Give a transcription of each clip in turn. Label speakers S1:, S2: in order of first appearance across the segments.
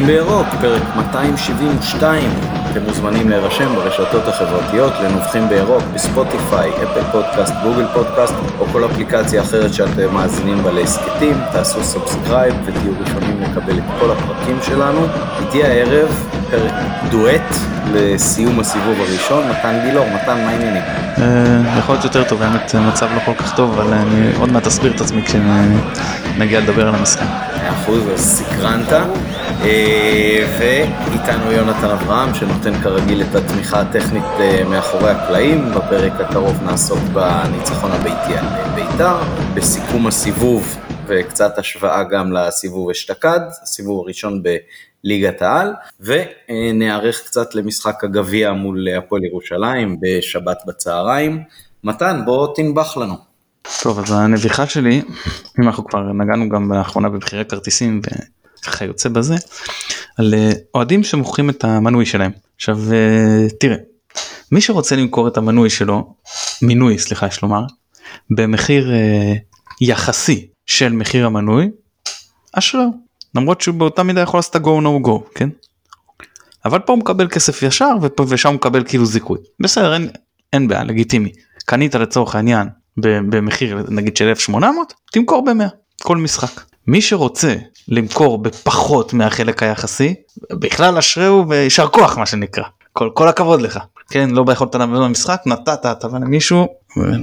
S1: נובחים בירוק, פרק 272. אתם מוזמנים להירשם ברשתות החברתיות לנובחים בירוק בספוטיפיי, אפל פודקאסט, גוגל פודקאסט או כל אפליקציה אחרת שאתם מאזינים בה להסכתים. תעשו subscribe ותהיו ראשונים לקבל את כל הפרקים שלנו. איתי הערב פרק דואט לסיום הסיבוב הראשון, מתן גילאור, מתן מה העניינים?
S2: אה, יכול להיות יותר טוב, האמת מצב לא כל כך טוב, אבל אני עוד מעט אסביר את עצמי כשנגיע לדבר על המשחק.
S1: מאה אחוז, אז סקרנת. אה, ואיתנו יונתן אברהם שנותן כרגיל את התמיכה הטכנית אה, מאחורי הקלעים. בפרק הקרוב נעסוק בניצחון הביתי על בית"ר, בסיכום הסיבוב וקצת השוואה גם לסיבוב אשתקד, הסיבוב הראשון בליגת העל, ונערך קצת למשחק הגביע מול הפועל ירושלים בשבת בצהריים. מתן, בוא תנבח לנו.
S2: טוב, אז הנביחה שלי, אם אנחנו כבר נגענו גם לאחרונה במחירי כרטיסים וכיוצא בזה, על אה, אוהדים שמוכרים את המנוי שלהם. עכשיו אה, תראה, מי שרוצה למכור את המנוי שלו, מינוי סליחה יש לומר, במחיר אה, יחסי של מחיר המנוי, אשריו. למרות שהוא באותה מידה יכול לעשות את ה-go no go, כן? אבל פה הוא מקבל כסף ישר ופה ושם הוא מקבל כאילו זיכוי. בסדר, אין, אין בעיה, לגיטימי. קנית לצורך העניין במחיר נגיד של 1800, תמכור ב-100, כל משחק. מי שרוצה למכור בפחות מהחלק היחסי, בכלל אשריהו ויישר כוח מה שנקרא. כל, כל הכבוד לך. כן, לא ביכולת לעבוד במשחק, נתת הטבה למישהו,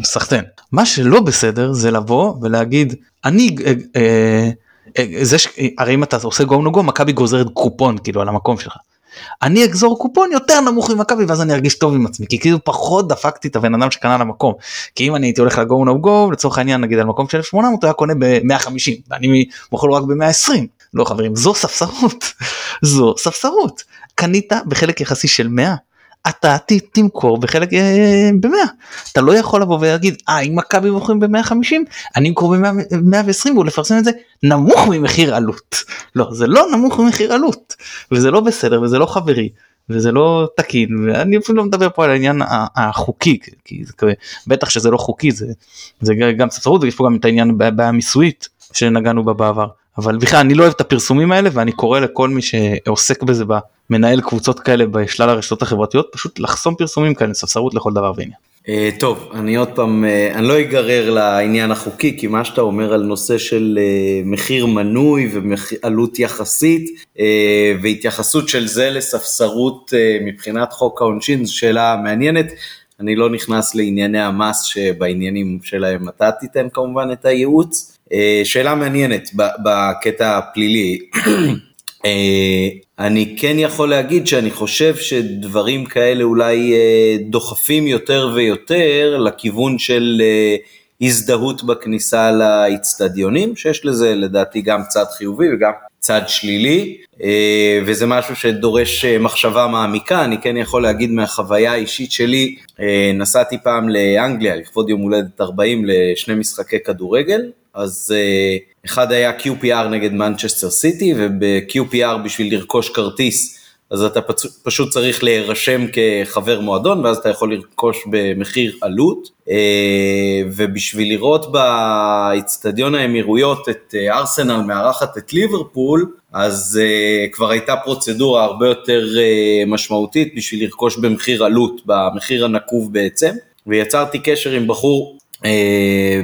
S2: סחטיין. מה שלא בסדר זה לבוא ולהגיד, אני, אה, אה, אה, זה ש... הרי אם אתה עושה גו נו גו, מכבי גוזרת קופון כאילו על המקום שלך. אני אגזור קופון יותר נמוך ממכבי ואז אני ארגיש טוב עם עצמי כי כאילו פחות דפקתי את הבן אדם שקנה למקום כי אם אני הייתי הולך לגו נו גו לצורך העניין נגיד על מקום של 1800 הוא היה קונה ב-150 ואני מוכר לו רק ב-120 לא חברים זו ספסרות. זו ספסרות. קנית בחלק יחסי של 100 אתה תמכור בחלק אה, ב-100 אתה לא יכול לבוא ולהגיד אה אם מכבי מוכרים ב-150 אני אמכור ב-120 ולפרסם את זה נמוך ממחיר עלות. לא זה לא נמוך ממחיר עלות וזה לא בסדר וזה לא חברי וזה לא תקין ואני אפילו לא מדבר פה על העניין החוקי כי זה, בטח שזה לא חוקי זה, זה גם ספסרות ויש פה גם את העניין בעיה מיסויית שנגענו בה בעבר אבל בכלל אני לא אוהב את הפרסומים האלה ואני קורא לכל מי שעוסק בזה במנהל קבוצות כאלה בשלל הרשתות החברתיות פשוט לחסום פרסומים כאלה ספסרות לכל דבר ועניין.
S1: Uh, טוב אני עוד פעם uh, אני לא אגרר לעניין החוקי כי מה שאתה אומר על נושא של uh, מחיר מנוי ועלות יחסית והתייחסות של זה לספסרות מבחינת חוק העונשין זו שאלה מעניינת. אני לא נכנס לענייני המס שבעניינים שלהם אתה תיתן כמובן את הייעוץ. אה, שאלה מעניינת בקטע הפלילי. אה, אני כן יכול להגיד שאני חושב שדברים כאלה אולי אה, דוחפים יותר ויותר לכיוון של הזדהות בכניסה לאיצטדיונים, שיש לזה לדעתי גם צד חיובי וגם צד שלילי, וזה משהו שדורש מחשבה מעמיקה, אני כן יכול להגיד מהחוויה האישית שלי, נסעתי פעם לאנגליה לכבוד יום הולדת 40 לשני משחקי כדורגל, אז uh, אחד היה QPR נגד מנצ'סטר סיטי, וב-QPR בשביל לרכוש כרטיס, אז אתה. פשוט צריך להירשם כחבר מועדון, ואז אתה יכול לרכוש במחיר עלות, uh, ובשביל לראות באיצטדיון האמירויות את uh, ארסנל מארחת את ליברפול, אז כבר הייתה פרוצדורה הרבה יותר משמעותית בשביל לרכוש במחיר עלות, במחיר הנקוב בעצם, ויצרתי קשר עם בחור אה,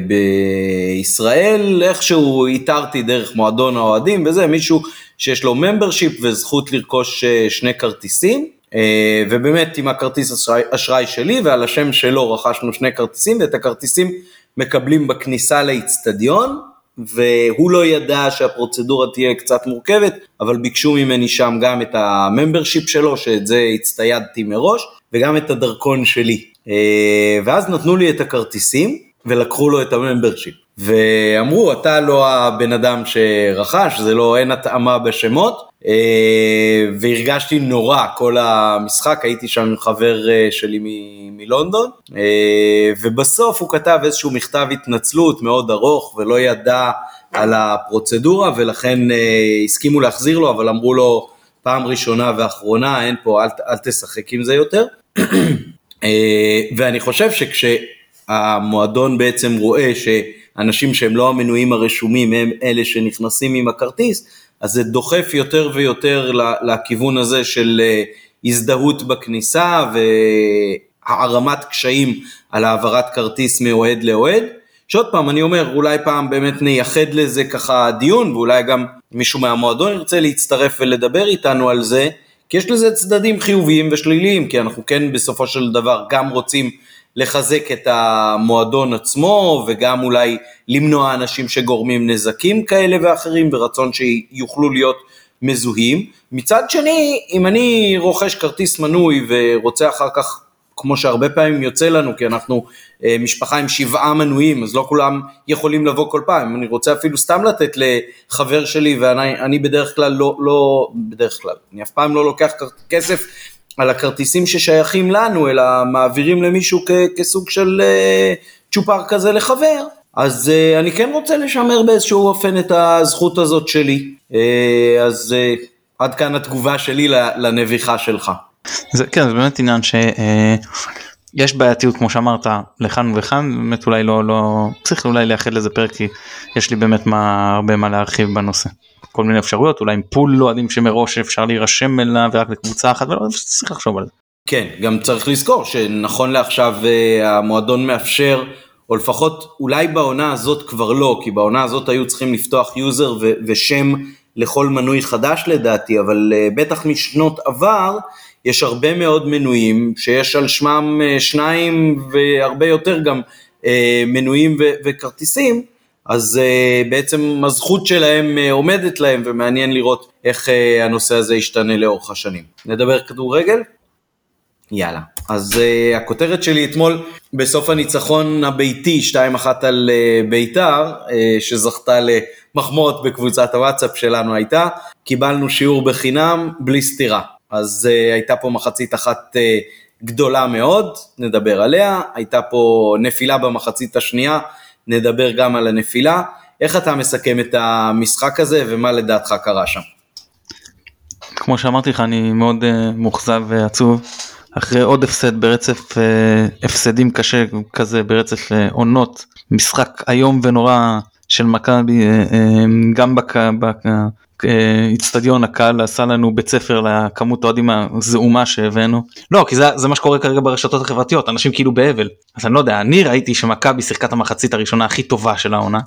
S1: בישראל איכשהו איתרתי דרך מועדון האוהדים וזה מישהו שיש לו ממברשיפ וזכות לרכוש אה, שני כרטיסים. אה, ובאמת עם הכרטיס אשראי, אשראי שלי ועל השם שלו רכשנו שני כרטיסים ואת הכרטיסים מקבלים בכניסה לאיצטדיון והוא לא ידע שהפרוצדורה תהיה קצת מורכבת אבל ביקשו ממני שם גם את הממברשיפ שלו שאת זה הצטיידתי מראש וגם את הדרכון שלי. אה, ואז נתנו לי את הכרטיסים ולקחו לו את הממברשיפ. ואמרו, אתה לא הבן אדם שרכש, זה לא, אין התאמה בשמות, אה, והרגשתי נורא כל המשחק, הייתי שם עם חבר אה, שלי מ- מלונדון, ובסוף הוא כתב איזשהו מכתב התנצלות מאוד ארוך ולא ידע על הפרוצדורה, ולכן הסכימו להחזיר לו, אבל אמרו לו, פעם ראשונה ואחרונה, אין פה, אל, אל תשחק עם זה יותר. אה, ואני חושב שכשהמועדון בעצם רואה שאנשים שהם לא המנויים הרשומים הם אלה שנכנסים עם הכרטיס, אז זה דוחף יותר ויותר לכיוון הזה של אה, הזדהות בכניסה והערמת קשיים על העברת כרטיס מאוהד לאוהד. שעוד פעם, אני אומר, אולי פעם באמת נייחד לזה ככה דיון, ואולי גם מישהו מהמועדון ירצה להצטרף ולדבר איתנו על זה, כי יש לזה צדדים חיוביים ושליליים, כי אנחנו כן בסופו של דבר גם רוצים לחזק את המועדון עצמו, וגם אולי למנוע אנשים שגורמים נזקים כאלה ואחרים, ברצון שיוכלו להיות מזוהים. מצד שני, אם אני רוכש כרטיס מנוי ורוצה אחר כך כמו שהרבה פעמים יוצא לנו, כי אנחנו אה, משפחה עם שבעה מנויים, אז לא כולם יכולים לבוא כל פעם. אני רוצה אפילו סתם לתת לחבר שלי, ואני בדרך כלל לא, לא, בדרך כלל, אני אף פעם לא לוקח כסף על הכרטיסים ששייכים לנו, אלא מעבירים למישהו כ, כסוג של אה, צ'ופר כזה לחבר. אז uh, אני כן רוצה לשמר באיזשהו אופן את הזכות הזאת שלי. Uh, אז uh, עד כאן התגובה שלי לנביחה שלך.
S2: זה כן זה באמת עניין שיש אה, בעייתיות כמו שאמרת לכאן וכאן באמת אולי לא לא צריך אולי לייחד לזה פרק כי יש לי באמת מה הרבה מה להרחיב בנושא. כל מיני אפשרויות אולי אם פול יודעים שמראש אפשר להירשם אליו ורק לקבוצה אחת ולא צריך לחשוב על זה.
S1: כן גם צריך לזכור שנכון לעכשיו אה, המועדון מאפשר או לפחות אולי בעונה הזאת כבר לא כי בעונה הזאת היו צריכים לפתוח user ושם לכל מנוי חדש לדעתי אבל אה, בטח משנות עבר יש הרבה מאוד מנויים שיש על שמם אה, שניים והרבה יותר גם מנויים וכרטיסים, אז אה, בעצם הזכות שלהם עומדת להם ומעניין לראות איך הנושא הזה ישתנה לאורך השנים. נדבר כדורגל? יאללה. אז uh, הכותרת שלי אתמול בסוף הניצחון הביתי 2-1 על uh, ביתר, uh, שזכתה למחמאות בקבוצת הוואטסאפ שלנו הייתה, קיבלנו שיעור בחינם בלי סתירה. אז uh, הייתה פה מחצית אחת uh, גדולה מאוד, נדבר עליה, הייתה פה נפילה במחצית השנייה, נדבר גם על הנפילה. איך אתה מסכם את המשחק הזה ומה לדעתך קרה שם?
S2: כמו שאמרתי לך אני מאוד uh, מאוכזב ועצוב אחרי עוד הפסד ברצף uh, הפסדים קשה כזה ברצף uh, עונות משחק איום ונורא של מכבי uh, uh, גם בק, בק, איצטדיון הקהל עשה לנו בית ספר לכמות האוהדים הזעומה שהבאנו. לא כי זה, זה מה שקורה כרגע ברשתות החברתיות אנשים כאילו באבל. אז אני לא יודע אני ראיתי שמכבי שיחקה את המחצית הראשונה הכי טובה של העונה.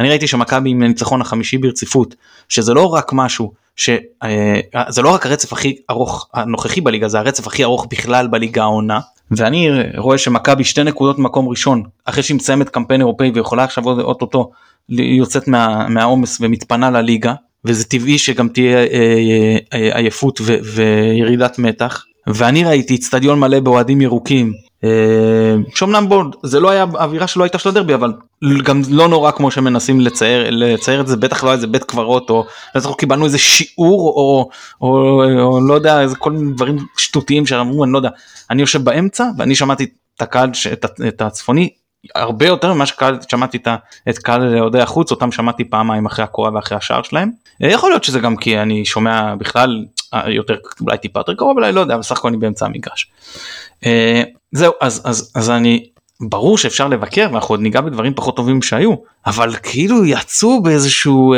S2: אני ראיתי שמכבי עם הניצחון החמישי ברציפות שזה לא רק משהו שזה אה, לא רק הרצף הכי ארוך הנוכחי בליגה זה הרצף הכי ארוך בכלל בליגה העונה. ואני רואה שמכבי שתי נקודות מקום ראשון אחרי שהיא מסיימת קמפיין אירופאי ויכולה עכשיו אוטוטו יוצאת מהעומס ומתפנה לליגה וזה טבעי שגם תהיה אה, אה, אה, עייפות וירידת מתח. ואני ראיתי אצטדיון מלא באוהדים ירוקים. שאומנם בוא זה לא היה אווירה שלא הייתה של הדרבי אבל גם לא נורא כמו שמנסים לצייר לצייר את זה בטח לא איזה בית קברות או אנחנו קיבלנו איזה שיעור או, או, או, לא יודע איזה כל מיני דברים שטותיים שאמרו אני לא יודע. אני יושב באמצע ואני שמעתי את הקהל את הצפוני הרבה יותר ממה ששמעתי את קהל אוהדי החוץ אותם שמעתי פעמיים אחרי הקורה ואחרי השער שלהם. אה, יכול להיות שזה גם כי אני שומע בכלל אה, יותר אולי טיפה יותר קרוב אולי לא יודע בסך הכל אני באמצע המגרש. אה, זהו אז אז אז אני ברור שאפשר לבקר ואנחנו עוד ניגע בדברים פחות טובים שהיו אבל כאילו יצאו באיזשהו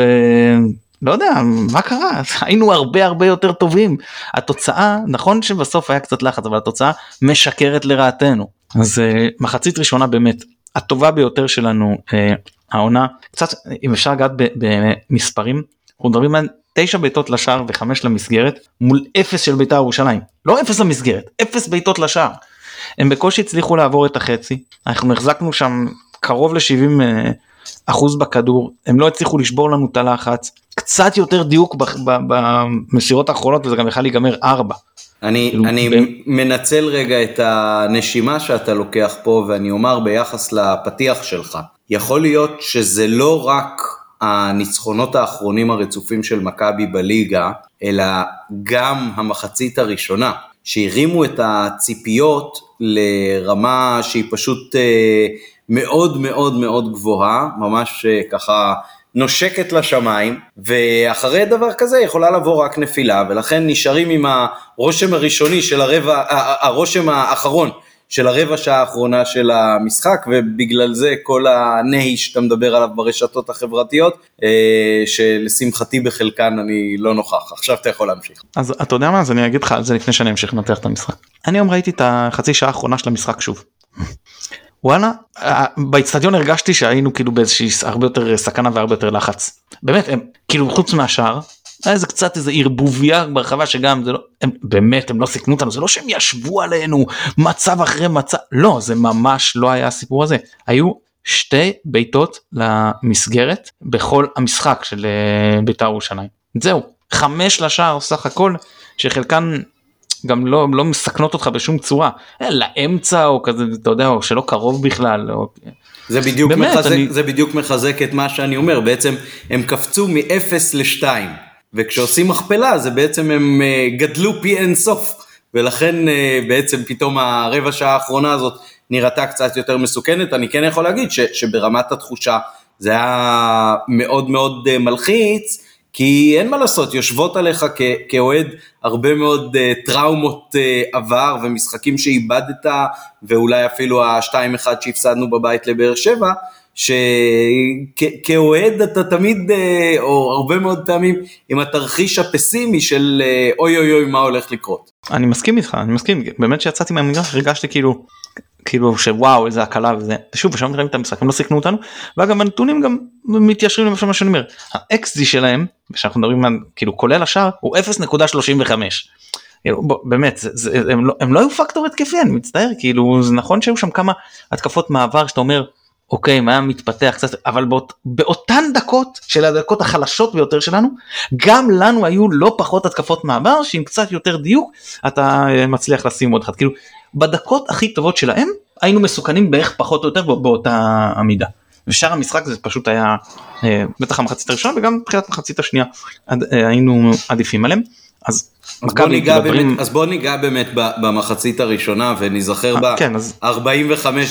S2: לא יודע מה קרה? היינו הרבה הרבה יותר טובים. התוצאה נכון שבסוף היה קצת לחץ אבל התוצאה משקרת לרעתנו אז מחצית ראשונה באמת הטובה ביותר שלנו העונה קצת אם אפשר לגעת במספרים אנחנו מדברים על תשע בעיטות לשער וחמש למסגרת מול אפס של בית"ר ירושלים לא אפס למסגרת אפס בעיטות לשער. הם בקושי הצליחו לעבור את החצי אנחנו החזקנו שם קרוב ל-70 אה, אחוז בכדור הם לא הצליחו לשבור לנו את הלחץ קצת יותר דיוק במסירות האחרונות וזה גם יכול להיגמר ארבע.
S1: אני, כאילו, אני. מנצל רגע את הנשימה שאתה לוקח פה ואני אומר ביחס לפתיח שלך יכול להיות שזה לא רק הניצחונות האחרונים הרצופים של מכבי בליגה, אלא גם המחצית הראשונה, שהרימו את הציפיות לרמה שהיא פשוט אה, מאוד מאוד מאוד גבוהה, ממש אה, ככה נושקת לשמיים, ואחרי דבר כזה יכולה לבוא רק נפילה, ולכן נשארים עם הרושם הראשוני של הרבע, הרושם האחרון של הרבע שעה האחרונה של המשחק, ובגלל זה כל הנהי שאתה מדבר עליו ברשתות החברתיות, אה, שלשמחתי בחלקן אני לא נוכח. עכשיו אתה יכול להמשיך.
S2: אז אתה יודע מה? אז אני אגיד לך על זה לפני שאני אמשיך לנתח את המשחק. אני היום ראיתי את החצי שעה האחרונה של המשחק שוב. וואלה אה, באצטדיון הרגשתי שהיינו כאילו באיזושהי הרבה יותר סכנה והרבה יותר לחץ. באמת הם כאילו חוץ מהשאר היה איזה קצת איזה ערבוביה ברחבה שגם זה לא הם באמת הם לא סיכנו אותנו זה לא שהם ישבו עלינו מצב אחרי מצב לא זה ממש לא היה הסיפור הזה. היו שתי בעיטות למסגרת בכל המשחק של אה, בית"ר ירושלים. זהו חמש לשער סך הכל שחלקן גם לא לא מסכנות אותך בשום צורה. אה, לאמצע או כזה אתה יודע או שלא קרוב בכלל. או...
S1: זה בדיוק, באמת, מחזק, אני... זה בדיוק מחזק את מה שאני אומר. בעצם הם קפצו מ-0 ל-2 וכשעושים מכפלה זה בעצם הם אה, גדלו פי אין סוף. ולכן אה, בעצם פתאום הרבע שעה האחרונה הזאת נראתה קצת יותר מסוכנת. אני כן יכול להגיד ש, שברמת התחושה זה היה מאוד מאוד מלחיץ כי אין מה לעשות, יושבות עליך כאוהד הרבה מאוד uh, טראומות uh, עבר ומשחקים שאיבדת, ואולי אפילו ה-2-1 שהפסדנו בבית לבאר שבע, שכאוהד אתה תמיד, uh, או הרבה מאוד פעמים, עם התרחיש הפסימי של uh, אוי אוי אוי מה הולך לקרות.
S2: אני מסכים איתך, אני מסכים, באמת שיצאתי מהמגרש הרגשתי כאילו כאילו שוואו איזה הקלה וזה. שוב שם נראים את המשחק הם לא סיכנו אותנו. ואגב הנתונים גם מתיישרים למה שאני אומר. האקסי שלהם שאנחנו מדברים על כאילו כולל השאר הוא 0.35. באמת זה, זה, הם, לא, הם לא היו פקטור התקפי אני מצטער כאילו זה נכון שהיו שם כמה התקפות מעבר שאתה אומר אוקיי מה מתפתח קצת אבל באות, באותן דקות של הדקות החלשות ביותר שלנו גם לנו היו לא פחות התקפות מעבר שעם קצת יותר דיוק אתה אה, מצליח לשים עוד אחד כאילו בדקות הכי טובות שלהם היינו מסוכנים בערך פחות או יותר באותה עמידה. ושאר המשחק זה פשוט היה אה, בטח המחצית הראשונה וגם מבחינת המחצית השנייה אה, היינו עדיפים עליהם. אז
S1: אז בוא, ניגע מדברים... באמת, אז בוא ניגע באמת במחצית הראשונה ונזכר ב-45 כן, אז...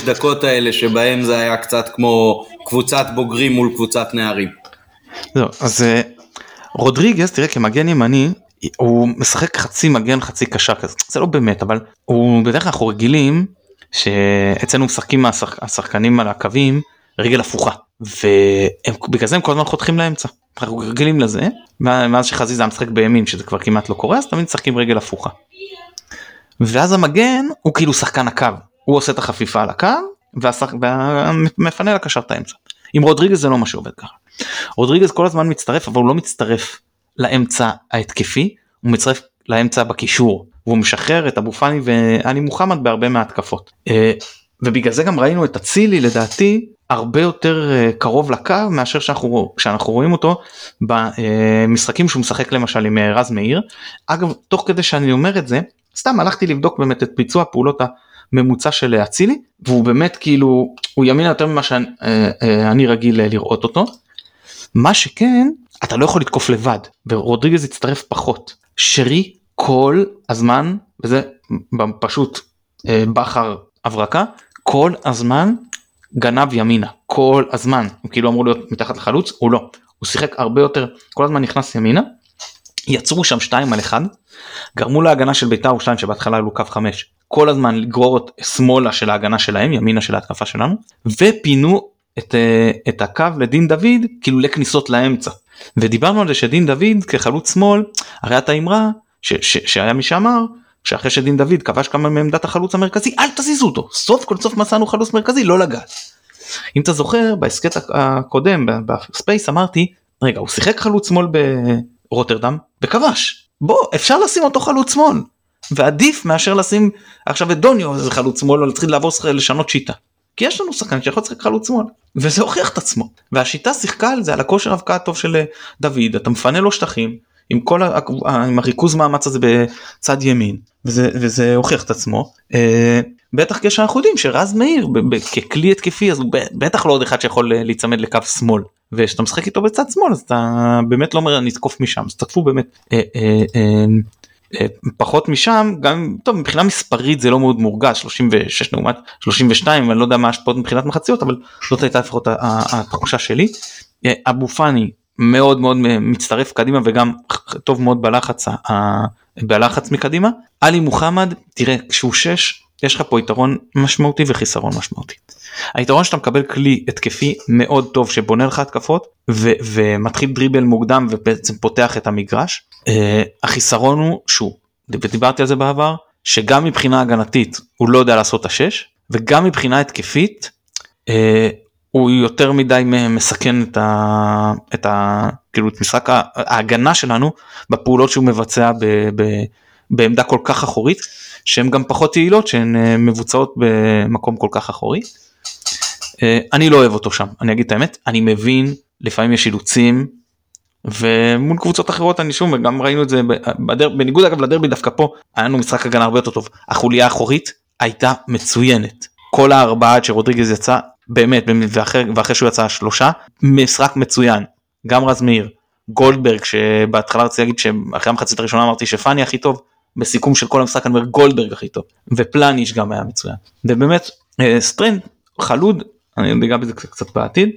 S1: דקות האלה שבהם זה היה קצת כמו קבוצת בוגרים מול קבוצת נערים.
S2: זהו, אז רודריגז תראה כמגן ימני הוא משחק חצי מגן חצי קשר כזה זה לא באמת אבל הוא בדרך כלל אנחנו רגילים שאצלנו משחקים השחקנים על הקווים רגל הפוכה ובגלל זה הם כל הזמן חותכים לאמצע אנחנו רגילים לזה מאז שחזיזה משחק בימין שזה כבר כמעט לא קורה אז תמיד משחקים רגל הפוכה. ואז המגן הוא כאילו שחקן הקו הוא עושה את החפיפה על הקו והשח... ומפנה לקשר את האמצע. עם רודריגז זה לא מה שעובד ככה. רודריגז כל הזמן מצטרף אבל הוא לא מצטרף לאמצע ההתקפי, הוא מצטרף לאמצע בקישור, והוא משחרר את אבו פאני ואני מוחמד בהרבה מההתקפות. אה, ובגלל זה גם ראינו את אצילי לדעתי הרבה יותר אה, קרוב לקו מאשר שאנחנו, שאנחנו רואים אותו במשחקים שהוא משחק למשל עם אה, רז מאיר. אגב תוך כדי שאני אומר את זה סתם הלכתי לבדוק באמת את ביצוע פעולות הממוצע של אצילי והוא באמת כאילו הוא ימין יותר ממה שאני רגיל לראות אותו. מה שכן אתה לא יכול לתקוף לבד ורודריגז יצטרף פחות. שרי כל הזמן וזה פשוט אה, בכר הברקה כל הזמן גנב ימינה. כל הזמן. הוא כאילו אמור להיות מתחת לחלוץ הוא לא. הוא שיחק הרבה יותר כל הזמן נכנס ימינה. יצרו שם 2 על 1 גרמו להגנה של בית"ר ירושלים שבהתחלה עלו קו 5 כל הזמן לגרור את שמאלה של ההגנה שלהם ימינה של ההתקפה שלנו ופינו את, אה, את הקו לדין דוד כאילו לכניסות לאמצע ודיברנו על זה שדין דוד כחלוץ שמאל הרי הייתה אמרה שהיה מי שאמר שאחרי שדין דוד כבש כמה מעמדת החלוץ המרכזי אל תזיזו אותו סוף כל סוף מצאנו חלוץ מרכזי לא לגעת. אם אתה זוכר בהסכת הקודם ב space אמרתי רגע הוא שיחק חלוץ שמאל ברוטרדם וכבש בוא אפשר לשים אותו חלוץ שמאל ועדיף מאשר לשים עכשיו את דוניו איזה חלוץ שמאל להתחיל לעבור לשנות שיטה. כי יש לנו שחקן שיכול לשחק חלוץ שמאל וזה הוכיח את עצמו. והשיטה שיחקה על זה על הכושר הבקעה הטוב של אה, דוד אתה מפנה לו שטחים עם כל ה... עם הריכוז מאמץ הזה בצד ימין וזה וזה הוכיח את עצמו. אה, בטח כשאנחנו יודעים שרז מאיר ככלי התקפי אז הוא בטח לא עוד אחד שיכול אה, להיצמד לקו שמאל. וכשאתה משחק איתו בצד שמאל אז אתה באמת לא אומר נתקוף משם. אז תקפו באמת אה, אה, אה, פחות משם גם טוב מבחינה מספרית זה לא מאוד מורגש 36 לעומת 32 ואני לא יודע מה ההשפעות מבחינת מחציות אבל זאת הייתה לפחות התחושה שלי. אה, אבו פאני מאוד מאוד מצטרף קדימה וגם טוב מאוד בלחץ בלחץ מקדימה עלי מוחמד תראה כשהוא 6 יש לך פה יתרון משמעותי וחיסרון משמעותי. היתרון שאתה מקבל כלי התקפי מאוד טוב שבונה לך התקפות ו- ומתחיל דריבל מוקדם ובעצם פותח את המגרש. Uh, החיסרון הוא שהוא, ודיברתי על זה בעבר, שגם מבחינה הגנתית הוא לא יודע לעשות את השש וגם מבחינה התקפית uh, הוא יותר מדי מסכן את, ה, את, ה, כאילו את משחק ההגנה שלנו בפעולות שהוא מבצע ב, ב, בעמדה כל כך אחורית שהן גם פחות יעילות שהן אה, מבוצעות במקום כל כך אחורי. אה, אני לא אוהב אותו שם אני אגיד את האמת אני מבין לפעמים יש אילוצים ומול קבוצות אחרות אני שוב וגם ראינו את זה בדר, בניגוד אגב לדרבי דווקא פה היה לנו משחק הגנה הרבה יותר טוב. החוליה האחורית הייתה מצוינת. כל הארבעה עד שרודריגז יצא באמת ואחרי, ואחרי שהוא יצא שלושה משחק מצוין. גם רז מאיר גולדברג שבהתחלה רציתי להגיד שאחרי המחצית הראשונה אמרתי שפאני הכי טוב בסיכום של כל המשחק אני אומר גולדברג הכי טוב. ופלניץ' גם היה מצוין. ובאמת אה, סטריין חלוד אני אגע בזה קצת בעתיד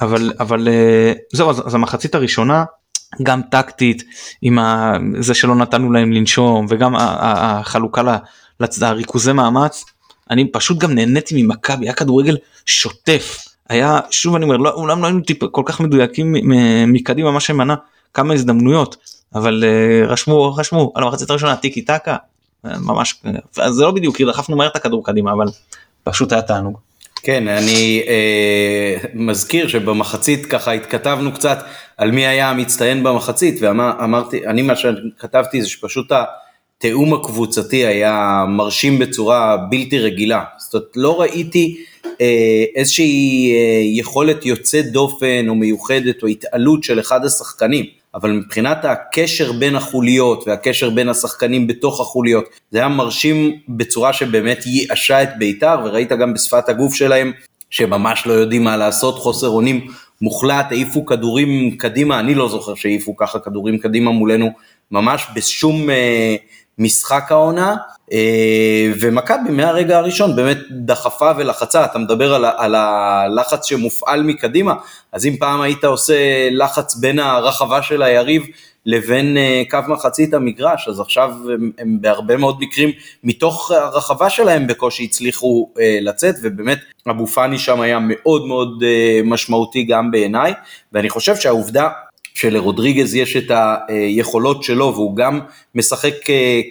S2: אבל אבל אה, זהו אז, אז המחצית הראשונה גם טקטית עם ה... זה שלא נתנו להם לנשום וגם החלוקה לריכוזי מאמץ אני פשוט גם נהניתי ממכבי היה כדורגל שוטף היה שוב אני אומר לא, אולי לא היינו טיפ כל כך מדויקים מקדימה מה שמנע כמה הזדמנויות אבל uh, רשמו רשמו על המחצית הראשונה טיקי טקה אה, ממש אז זה לא בדיוק כי דחפנו מהר את הכדור קדימה אבל פשוט היה תענוג.
S1: כן אני אה, מזכיר שבמחצית ככה התכתבנו קצת על מי היה המצטיין במחצית ואמרתי אני מה שכתבתי זה שפשוט התיאום הקבוצתי היה מרשים בצורה בלתי רגילה זאת אומרת לא ראיתי אה, איזושהי אה, יכולת יוצאת דופן או מיוחדת או התעלות של אחד השחקנים. אבל מבחינת הקשר בין החוליות והקשר בין השחקנים בתוך החוליות, זה היה מרשים בצורה שבאמת ייאשה את בית"ר, וראית גם בשפת הגוף שלהם שממש לא יודעים מה לעשות, חוסר אונים מוחלט, העיפו כדורים קדימה, אני לא זוכר שהעיפו ככה כדורים קדימה מולנו, ממש בשום אה, משחק העונה, אה, ומכבי מהרגע הראשון באמת דחפה ולחצה, אתה מדבר על, על הלחץ שמופעל מקדימה, אז אם פעם היית עושה לחץ בין הרחבה של היריב לבין אה, קו מחצית המגרש, אז עכשיו הם, הם בהרבה מאוד מקרים מתוך הרחבה שלהם בקושי הצליחו אה, לצאת, ובאמת אבו פאני שם היה מאוד מאוד משמעותי גם בעיניי, ואני חושב שהעובדה שלרודריגז יש את היכולות שלו והוא גם משחק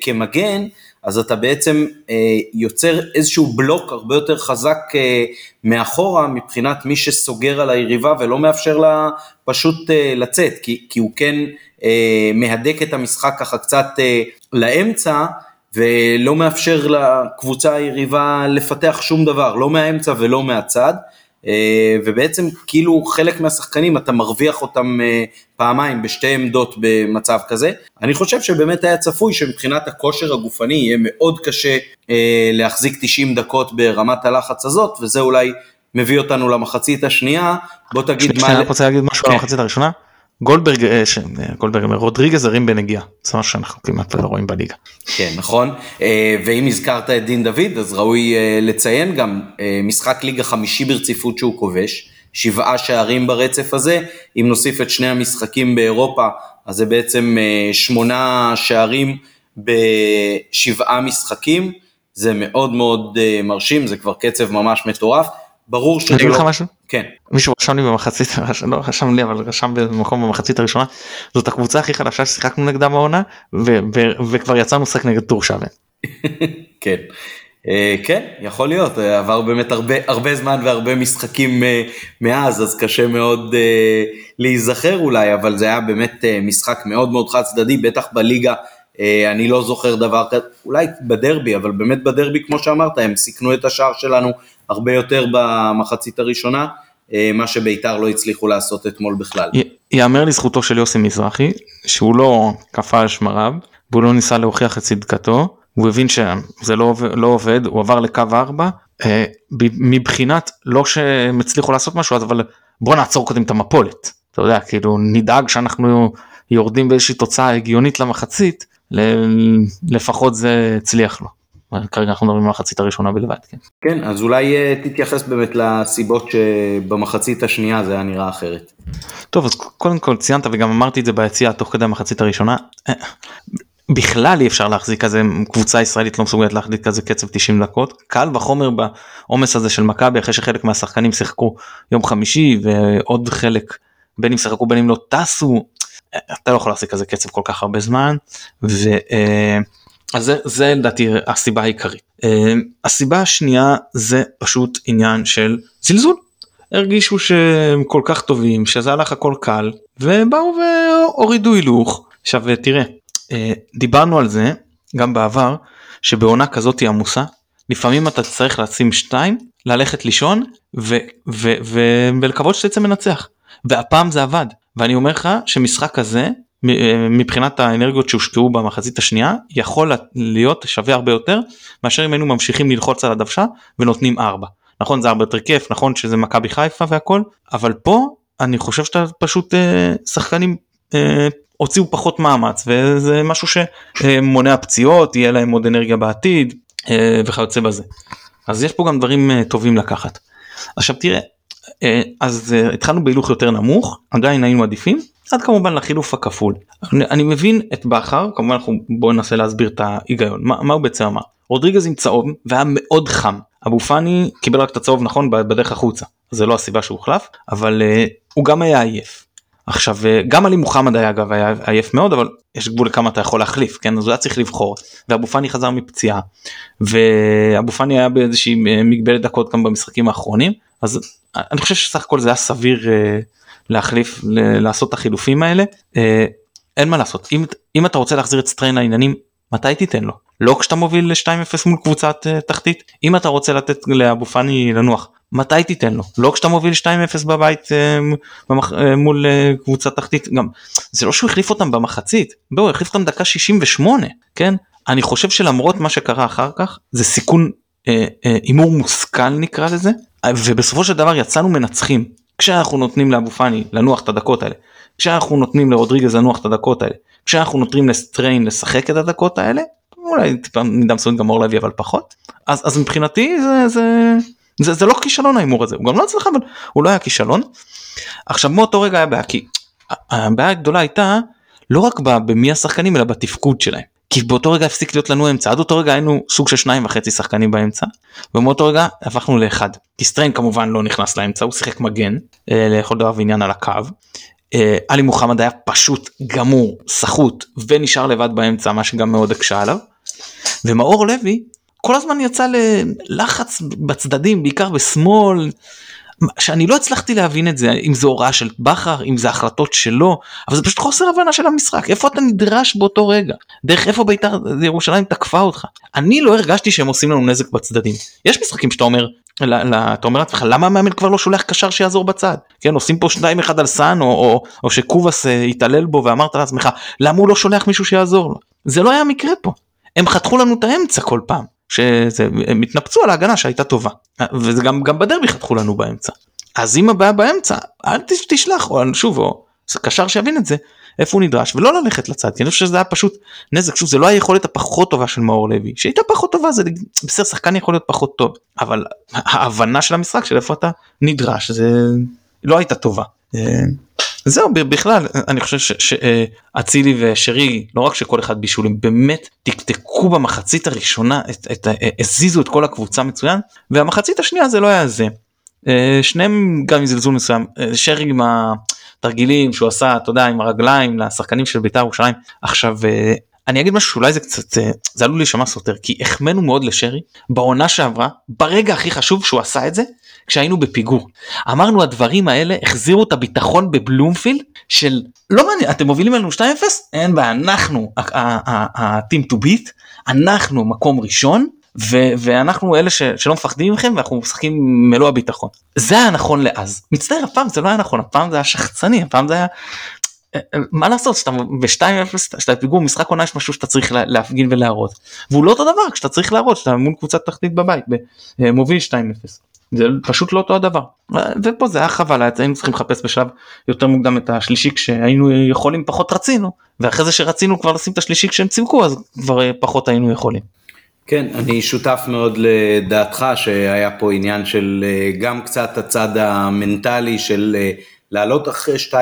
S1: כמגן, אז אתה בעצם אה, יוצר איזשהו בלוק הרבה יותר חזק אה, מאחורה מבחינת מי שסוגר על היריבה ולא מאפשר לה פשוט אה, לצאת, כי, כי הוא כן אה, מהדק את המשחק ככה קצת אה, לאמצע ולא מאפשר לקבוצה היריבה לפתח שום דבר, לא מהאמצע ולא מהצד. אה, ובעצם כאילו חלק מהשחקנים אתה מרוויח אותם אה, פעמיים בשתי עמדות במצב כזה. אני חושב שבאמת היה צפוי שמבחינת הכושר הגופני יהיה מאוד קשה אה, להחזיק 90 דקות ברמת הלחץ הזאת, וזה אולי מביא אותנו למחצית השנייה. בוא תגיד
S2: מה... אני רוצה להגיד משהו על כן. המחצית הראשונה. גולדברג, אה, גולדברג, רודריגז הרים בנגיעה, זה מה שאנחנו כמעט לא רואים בליגה.
S1: כן, נכון, אה, ואם הזכרת את דין דוד, אז ראוי אה, לציין גם משחק ליגה חמישי ברציפות שהוא כובש, שבעה שערים ברצף הזה, אם נוסיף את שני המשחקים באירופה, אז זה בעצם שמונה שערים בשבעה משחקים, זה מאוד מאוד מרשים, זה כבר קצב ממש מטורף. ברור
S2: שזה לא... אני אגיד לך משהו?
S1: כן.
S2: מישהו רשם לי במחצית, לא רשם לי אבל רשם במקום במחצית הראשונה, זאת הקבוצה הכי חדשה ששיחקנו נגדה בעונה וכבר יצאנו לשחק נגד טור שווה.
S1: כן. אה, כן, יכול להיות, אה, עבר באמת הרבה, הרבה זמן והרבה משחקים אה, מאז, אז קשה מאוד להיזכר אולי, אבל זה היה באמת משחק מאוד מאוד חד צדדי, בטח בליגה, אני לא זוכר דבר כזה, אולי בדרבי, אבל באמת בדרבי, כמו שאמרת, הם סיכנו את השער שלנו הרבה יותר במחצית הראשונה, אה, מה שביתר לא הצליחו לעשות אתמול בכלל.
S2: יאמר לזכותו של יוסי מזרחי, שהוא לא קפא על שמריו, והוא לא ניסה להוכיח את צדקתו, הוא הבין שזה לא, לא עובד, הוא עבר לקו 4, אה, מבחינת לא שהם הצליחו לעשות משהו, אבל בוא נעצור קודם את המפולת. אתה יודע, כאילו נדאג שאנחנו יורדים באיזושהי תוצאה הגיונית למחצית, לפחות זה הצליח לו. כרגע אנחנו מדברים על המחצית הראשונה בלבד. כן,
S1: כן אז אולי אה, תתייחס באמת לסיבות שבמחצית השנייה זה היה נראה אחרת.
S2: טוב אז קודם כל ציינת וגם אמרתי את זה ביציאה תוך כדי המחצית הראשונה. אה, בכלל אי אפשר להחזיק כזה קבוצה ישראלית לא מסוגלת להחזיק כזה קצב 90 דקות קל וחומר בעומס הזה של מכבי אחרי שחלק מהשחקנים שיחקו יום חמישי ועוד חלק בין אם שיחקו בין אם לא טסו אתה לא יכול להחזיק כזה קצב כל כך הרבה זמן. ו... אה, זה, לדעתי הסיבה העיקרית. אה, הסיבה השנייה זה פשוט עניין של זלזול. הרגישו שהם כל כך טובים שזה הלך הכל קל ובאו והורידו הילוך. עכשיו תראה אה, דיברנו על זה גם בעבר שבעונה כזאת עמוסה לפעמים אתה צריך לשים שתיים ללכת לישון ו- ו- ו- ולקוות שתצא מנצח והפעם זה עבד ואני אומר לך שמשחק כזה אה, מבחינת האנרגיות שהושקעו במחצית השנייה יכול להיות שווה הרבה יותר מאשר אם היינו ממשיכים ללחוץ על הדוושה ונותנים ארבע. נכון זה הרבה יותר כיף נכון שזה מכבי חיפה והכל אבל פה אני חושב שאתה פשוט אה, שחקנים אה, הוציאו פחות מאמץ וזה משהו שמונע פציעות יהיה להם עוד אנרגיה בעתיד וכיוצא בזה. אז יש פה גם דברים טובים לקחת. עכשיו תראה אה, אז התחלנו בהילוך יותר נמוך עדיין היינו עדיפים עד כמובן לחילוף הכפול. אני, אני מבין את בכר כמובן אנחנו בואו ננסה להסביר את ההיגיון. מה, מה הוא בעצם אמר. רודריגז עם צהוב והיה מאוד חם. אבו פאני קיבל רק את הצהוב נכון? בדרך החוצה. זה לא הסיבה שהוא הוחלף אבל uh, הוא גם היה עייף. עכשיו אה, גם עלי מוחמד היה אגב היה עייף מאוד אבל יש גבול לכמה אתה יכול להחליף כן? אז הוא היה צריך לבחור. ואבו פאני חזר מפציעה. ואבו פאני היה באיזושהי אה, מגבלת דקות גם במשחקים האחרונים. אז אני חושב שסך הכל זה היה סביר להחליף לעשות את החילופים האלה. אין מה לעשות. אם אם אתה רוצה להחזיר את סטריין לעניינים מתי תיתן לו? לא כשאתה מוביל ל-2-0 מול קבוצת uh, תחתית? אם אתה רוצה לתת לאבו פאני לנוח מתי תיתן לו? לא כשאתה מוביל 2-0 בבית uh, במח, uh, מול uh, קבוצת תחתית? גם זה לא שהוא החליף אותם במחצית. בואו החליף אותם דקה 68 כן? אני חושב שלמרות מה שקרה אחר כך זה סיכון הימור uh, uh, מושכל נקרא לזה ובסופו של דבר יצאנו מנצחים כשאנחנו נותנים לאבו פאני לנוח את הדקות האלה כשאנחנו נותנים לרודריגז לנוח את הדקות האלה כשאנחנו נותנים לסטריין לשחק את הדקות האלה אולי טיפה מידה מסוימת גם אור לוי אבל פחות אז אז מבחינתי זה זה זה, זה לא כישלון ההימור הזה הוא גם לא אצלך אבל הוא לא היה כישלון. עכשיו מאותו רגע היה בעיה כי הבעיה הגדולה הייתה לא רק במי השחקנים אלא בתפקוד שלהם. כי באותו רגע הפסיק להיות לנו אמצע עד אותו רגע היינו סוג של שניים וחצי שחקנים באמצע ומאותו רגע הפכנו לאחד. כי סטריין כמובן לא נכנס לאמצע הוא שיחק מגן אה, לכל דבר ועניין על הקו אה, עלי מוחמד היה פשוט גמור, סחוט ונשאר לבד באמצע מה שגם מאוד הקשה עליו. ומאור לוי כל הזמן יצא ללחץ בצדדים בעיקר בשמאל שאני לא הצלחתי להבין את זה אם זה הוראה של בכר אם זה החלטות שלו אבל זה פשוט חוסר הבנה של המשחק. איפה אתה נדרש באותו רגע? דרך איפה בית"ר ירושלים תקפה אותך? אני לא הרגשתי שהם עושים לנו נזק בצדדים. יש משחקים שאתה אומר אתה אומר לעצמך למה המאמן כבר לא שולח קשר שיעזור בצד? כן עושים פה שניים אחד על סאן או, או, או שקובאס אה, התעלל בו ואמרת לעצמך למה הוא לא שולח מישהו שיעזור לו? זה לא היה מקרה פה. הם חתכו לנו את האמצע כל פעם שזה הם התנפצו על ההגנה שהייתה טובה. וזה גם גם בדרבי חתכו לנו באמצע. אז אם הבעיה באמצע אל תשלח או שוב או קשר שיבין את זה איפה הוא נדרש ולא ללכת לצד. כי אני חושב שזה היה פשוט נזק. שוב זה לא היכולת הפחות טובה של מאור לוי. שהייתה פחות טובה זה בסדר שחקן יכול להיות פחות טוב. אבל ההבנה של המשחק של איפה אתה נדרש זה לא הייתה טובה. אה, זהו בכלל אני חושב שאצילי ושרי לא רק שכל אחד בישולים באמת תקתקו במחצית הראשונה את, את, הזיזו את כל הקבוצה מצוין והמחצית השנייה זה לא היה זה. אה, שניהם גם עם זלזול מסוים אה, שרי עם התרגילים שהוא עשה אתה יודע עם הרגליים לשחקנים של בית"ר ירושלים עכשיו אה, אני אגיד משהו שאולי זה קצת זה עלול להישמע סותר כי החמאנו מאוד לשרי בעונה שעברה ברגע הכי חשוב שהוא עשה את זה כשהיינו בפיגור. אמרנו הדברים האלה החזירו את הביטחון בבלומפילד של לא מעניין אתם מובילים לנו 2-0 אין בעיה אנחנו ה-team to beat אנחנו מקום ראשון ו- ואנחנו אלה ש- שלא מפחדים מכם ואנחנו משחקים מלוא הביטחון. זה היה נכון לאז. מצטער הפעם זה לא היה נכון הפעם זה היה שחצני הפעם זה היה מה לעשות שאתה ב-2-0 שאתה פיגור משחק עונה יש משהו שאתה צריך להפגין ולהראות והוא לא אותו דבר כשאתה צריך להראות שאתה מול קבוצת תחתית בבית מוביל 2-0 זה פשוט לא אותו הדבר ופה זה היה חבל היינו צריכים לחפש בשלב יותר מוקדם את השלישי כשהיינו יכולים פחות רצינו ואחרי זה שרצינו כבר לשים את השלישי כשהם צימקו אז כבר פחות היינו יכולים.
S1: כן, אני שותף מאוד לדעתך שהיה פה עניין של גם קצת הצד המנטלי של לעלות אחרי 2-0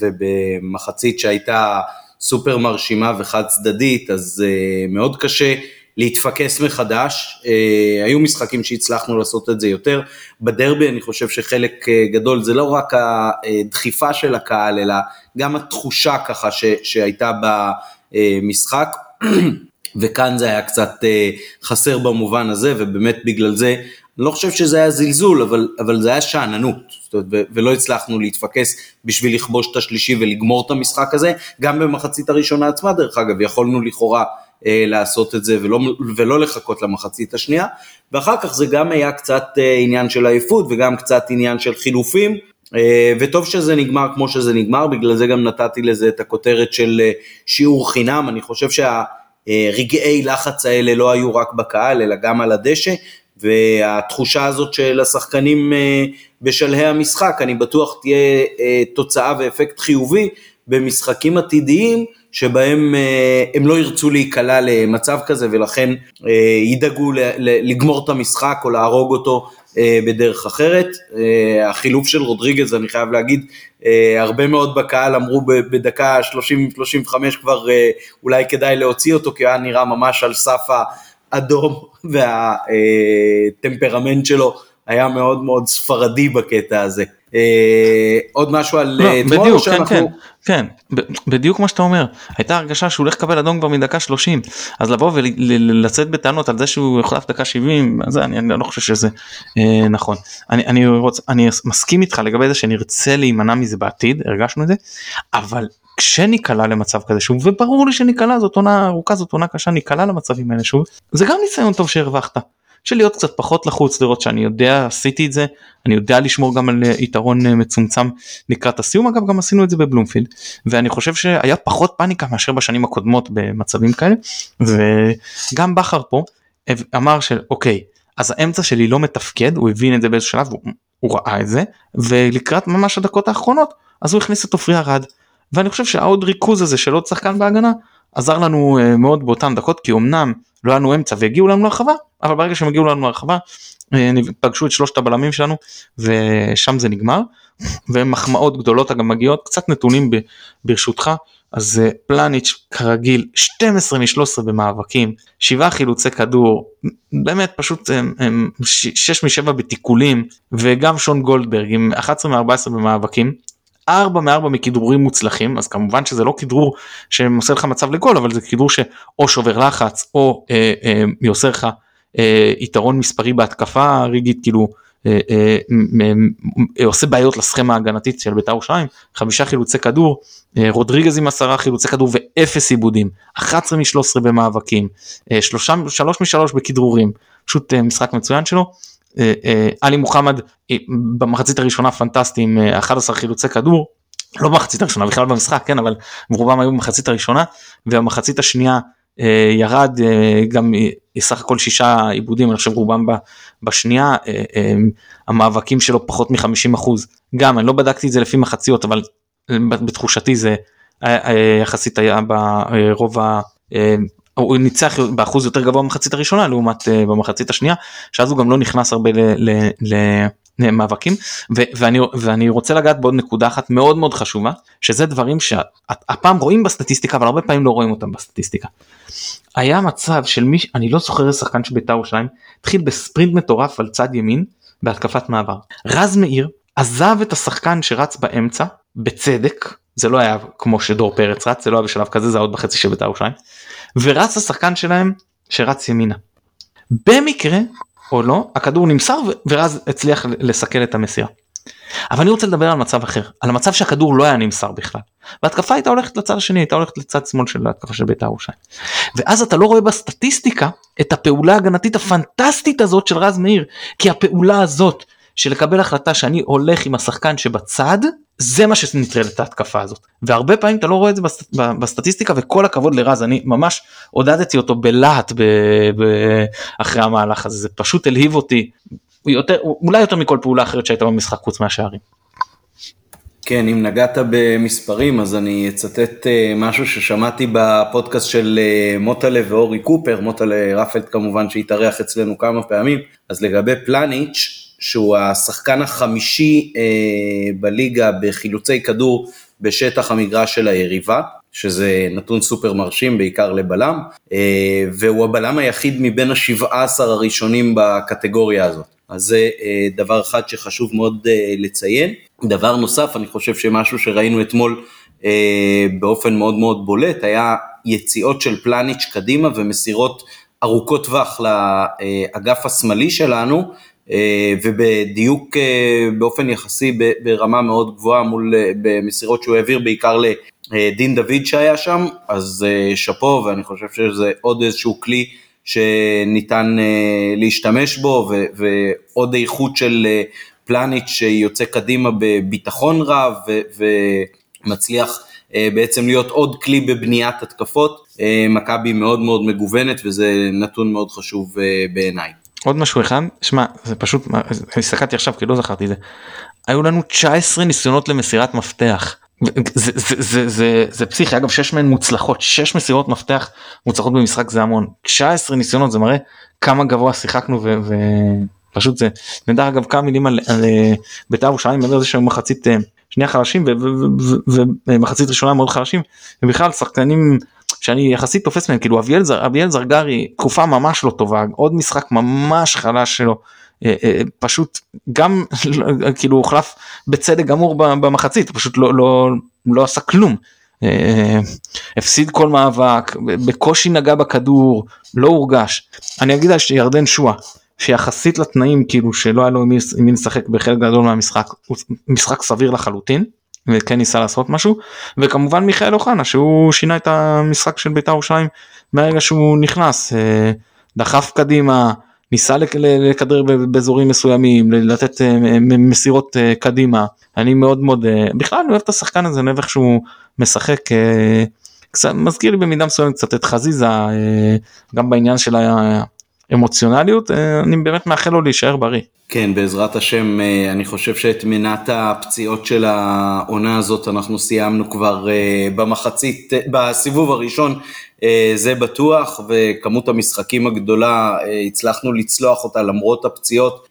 S1: ובמחצית שהייתה סופר מרשימה וחד צדדית, אז מאוד קשה להתפקס מחדש. היו משחקים שהצלחנו לעשות את זה יותר. בדרבי אני חושב שחלק גדול זה לא רק הדחיפה של הקהל, אלא גם התחושה ככה ש, שהייתה במשחק. וכאן זה היה קצת חסר במובן הזה, ובאמת בגלל זה אני לא חושב שזה היה זלזול, אבל, אבל זה היה שאננות, אומרת, ולא הצלחנו להתפקס בשביל לכבוש את השלישי ולגמור את המשחק הזה, גם במחצית הראשונה עצמה דרך אגב, יכולנו לכאורה אה, לעשות את זה ולא, ולא לחכות למחצית השנייה, ואחר כך זה גם היה קצת אה, עניין של עייפות וגם קצת עניין של חילופים, אה, וטוב שזה נגמר כמו שזה נגמר, בגלל זה גם נתתי לזה את הכותרת של אה, שיעור חינם, אני חושב שהרגעי לחץ האלה לא היו רק בקהל, אלא גם על הדשא, והתחושה הזאת של השחקנים אה, בשלהי המשחק, אני בטוח תהיה אה, תוצאה ואפקט חיובי במשחקים עתידיים שבהם אה, הם לא ירצו להיקלע למצב כזה ולכן ידאגו לגמור את המשחק או להרוג אותו בדרך אחרת. החילוף של רודריגז, אני חייב להגיד, הרבה מאוד בקהל אמרו בדקה 30-35 כבר אולי כדאי להוציא אותו כי היה נראה ממש על סף האדום והטמפרמנט שלו היה מאוד מאוד ספרדי בקטע הזה. אה, עוד משהו על
S2: לא, אתמול בדיוק, כן, שאנחנו... כן, כן, בדיוק מה שאתה אומר. הייתה הרגשה שהוא הולך לקבל אדום כבר מדקה 30, אז לבוא ולצאת בטענות על זה שהוא יוחלף דקה 70, אז אני, לא חושב שזה אה, נכון. אני מסכים איתך לגבי זה שנרצה להימנע מזה בעתיד, הרגשנו את זה, אבל כשניקלע למצב כזה שוב וברור לי שניקלע זאת עונה ארוכה זאת עונה קשה ניקלע למצבים האלה שוב זה גם ניסיון טוב שהרווחת. של להיות קצת פחות לחוץ לראות שאני יודע עשיתי את זה אני יודע לשמור גם על אה, יתרון אה, מצומצם לקראת הסיום. אגב גם עשינו את זה בבלומפילד ואני חושב שהיה פחות פאניקה מאשר בשנים הקודמות במצבים כאלה. וגם בכר פה אמר שאוקיי אז האמצע שלי לא מתפקד הוא הבין את זה באיזשהו שלב הוא, הוא ראה את זה ולקראת ממש הדקות האחרונות אז הוא הכניס את עופרי ארד. ואני חושב שהעוד ריכוז הזה של עוד שחקן בהגנה עזר לנו uh, מאוד באותן דקות כי אמנם לא היה לנו אמצע והגיעו לנו להרחבה אבל ברגע שהם הגיעו לנו להרחבה uh, פגשו את שלושת הבלמים שלנו ושם זה נגמר. ומחמאות גדולות גם מגיעות קצת נתונים ב, ברשותך. אז uh, פלניץ' כרגיל 12 מ-13 במאבקים 7 חילוצי כדור באמת פשוט 6 מ-7 בתיקולים וגם שון גולדברג עם 11 מ-14 במאבקים 4 מ-4 מכדרורים מוצלחים אז כמובן שזה לא כדרור שעושה לך מצב לגול אבל זה כדרור שאו שובר לחץ או אה, אה, יוסר לך אה, יתרון מספרי בהתקפה ריגית כאילו אה, אה, אה, עושה בעיות לסכמה ההגנתית של בית"ר ירושלים. חמישה חילוצי כדור אה, רודריגז עם עשרה חילוצי כדור ואפס עיבודים. 11 מ-13 במאבקים אה, שלושה, שלוש משלוש בכדרורים. פשוט אה, משחק מצוין שלו. אה, אה, עלי מוחמד אה, במחצית הראשונה פנטסטי עם 11 חילוצי כדור. לא במחצית הראשונה בכלל במשחק כן אבל רובם היו במחצית הראשונה. והמחצית השנייה ירד גם סך הכל שישה עיבודים אני חושב רובם בשנייה. המאבקים שלו פחות מ-50 אחוז. גם אני לא בדקתי את זה לפי מחציות אבל בתחושתי זה יחסית היה ברוב הוא ניצח באחוז יותר גבוה במחצית הראשונה לעומת uh, במחצית השנייה שאז הוא גם לא נכנס הרבה למאבקים ואני, ואני רוצה לגעת בעוד נקודה אחת מאוד מאוד חשובה שזה דברים שהפעם רואים בסטטיסטיקה אבל הרבה פעמים לא רואים אותם בסטטיסטיקה. היה מצב של מי אני לא זוכר שחקן של בית"ר ירושלים התחיל בספרינט מטורף על צד ימין בהתקפת מעבר רז מאיר עזב את השחקן שרץ באמצע בצדק זה לא היה כמו שדור פרץ רץ זה לא היה בשלב כזה זה היה עוד בחצי של בית"ר ירושלים ורץ השחקן שלהם שרץ ימינה. במקרה או לא הכדור נמסר ורז הצליח לסכל את המסירה. אבל אני רוצה לדבר על מצב אחר על המצב שהכדור לא היה נמסר בכלל. והתקפה הייתה הולכת לצד השני הייתה הולכת לצד שמאל של ההתקפה של בית"ר ירושלים. ואז אתה לא רואה בסטטיסטיקה את הפעולה ההגנתית הפנטסטית הזאת של רז מאיר כי הפעולה הזאת של לקבל החלטה שאני הולך עם השחקן שבצד זה מה שנטרל את ההתקפה הזאת. והרבה פעמים אתה לא רואה את זה בסט, בסטטיסטיקה וכל הכבוד לרז אני ממש עודדתי אותו בלהט ב, ב, אחרי המהלך הזה. זה פשוט הלהיב אותי יותר אולי יותר מכל פעולה אחרת שהייתה במשחק חוץ מהשערים.
S1: כן, אם נגעת במספרים, אז אני אצטט אה, משהו ששמעתי בפודקאסט של אה, מוטלה ואורי קופר, מוטלה רפלד כמובן שהתארח אצלנו כמה פעמים, אז לגבי פלניץ', שהוא השחקן החמישי אה, בליגה בחילוצי כדור בשטח המגרש של היריבה, שזה נתון סופר מרשים, בעיקר לבלם, והוא הבלם היחיד מבין ה-17 הראשונים בקטגוריה הזאת. אז זה דבר אחד שחשוב מאוד לציין. דבר נוסף, אני חושב שמשהו שראינו אתמול באופן מאוד מאוד בולט, היה יציאות של פלניץ' קדימה ומסירות ארוכות טווח לאגף השמאלי שלנו, אה, ובדיוק אה, באופן יחסי ברמה מאוד גבוהה מול, אה, במסירות שהוא העביר בעיקר לדין דוד שהיה שם, אז שאפו ואני חושב שזה עוד איזשהו כלי שניתן להשתמש בו ועוד איכות של פלניץ' שיוצא קדימה בביטחון רב ומצליח בעצם להיות עוד כלי בבניית התקפות. מכבי מאוד מאוד מגוונת וזה נתון מאוד חשוב בעיניי.
S2: עוד משהו אחד, שמע, זה פשוט, הסתכלתי עכשיו כי לא זכרתי זה. היו לנו 19 ניסיונות למסירת מפתח. זה, זה, זה, זה, זה פסיכי, אגב 6 מהן מוצלחות, 6 מסירות מפתח מוצלחות במשחק זה המון. 19 ניסיונות זה מראה כמה גבוה שיחקנו ופשוט זה. ודרך אגב כמה מילים על, על בית"ר ירושלים, מעבר לזה שהיו מחצית אה, שנייה חלשים ומחצית ראשונה מאוד חלשים, ובכלל שחקנים שאני יחסית תופס מהם כאילו אביאל, זר, אביאל זרגרי תקופה ממש לא טובה עוד משחק ממש חלש שלו אה, אה, פשוט גם כאילו הוחלף בצדק גמור במחצית פשוט לא, לא, לא עשה כלום. אה, הפסיד כל מאבק בקושי נגע בכדור לא הורגש אני אגיד על ירדן שואה שיחסית לתנאים כאילו שלא היה לו עם מי לשחק בחלק גדול מהמשחק הוא משחק סביר לחלוטין וכן ניסה לעשות משהו וכמובן מיכאל אוחנה שהוא שינה את המשחק של בית"ר ירושלים מהרגע שהוא נכנס אה, דחף קדימה ניסה לכדרר באזורים מסוימים לתת אה, מסירות אה, קדימה. אני מאוד מאוד בכלל אני אוהב את השחקן הזה אני אוהב איך שהוא משחק קצת מזכיר לי במידה מסוימת קצת את חזיזה גם בעניין של האמוציונליות אני באמת מאחל לו להישאר בריא.
S1: כן, בעזרת השם, אה, אני חושב שאת מנת הפציעות של העונה הזאת אנחנו סיימנו כבר אה, במחצית, אה, בסיבוב הראשון, זה בטוח, וכמות המשחקים הגדולה, הצלחנו לצלוח אותה למרות הפציעות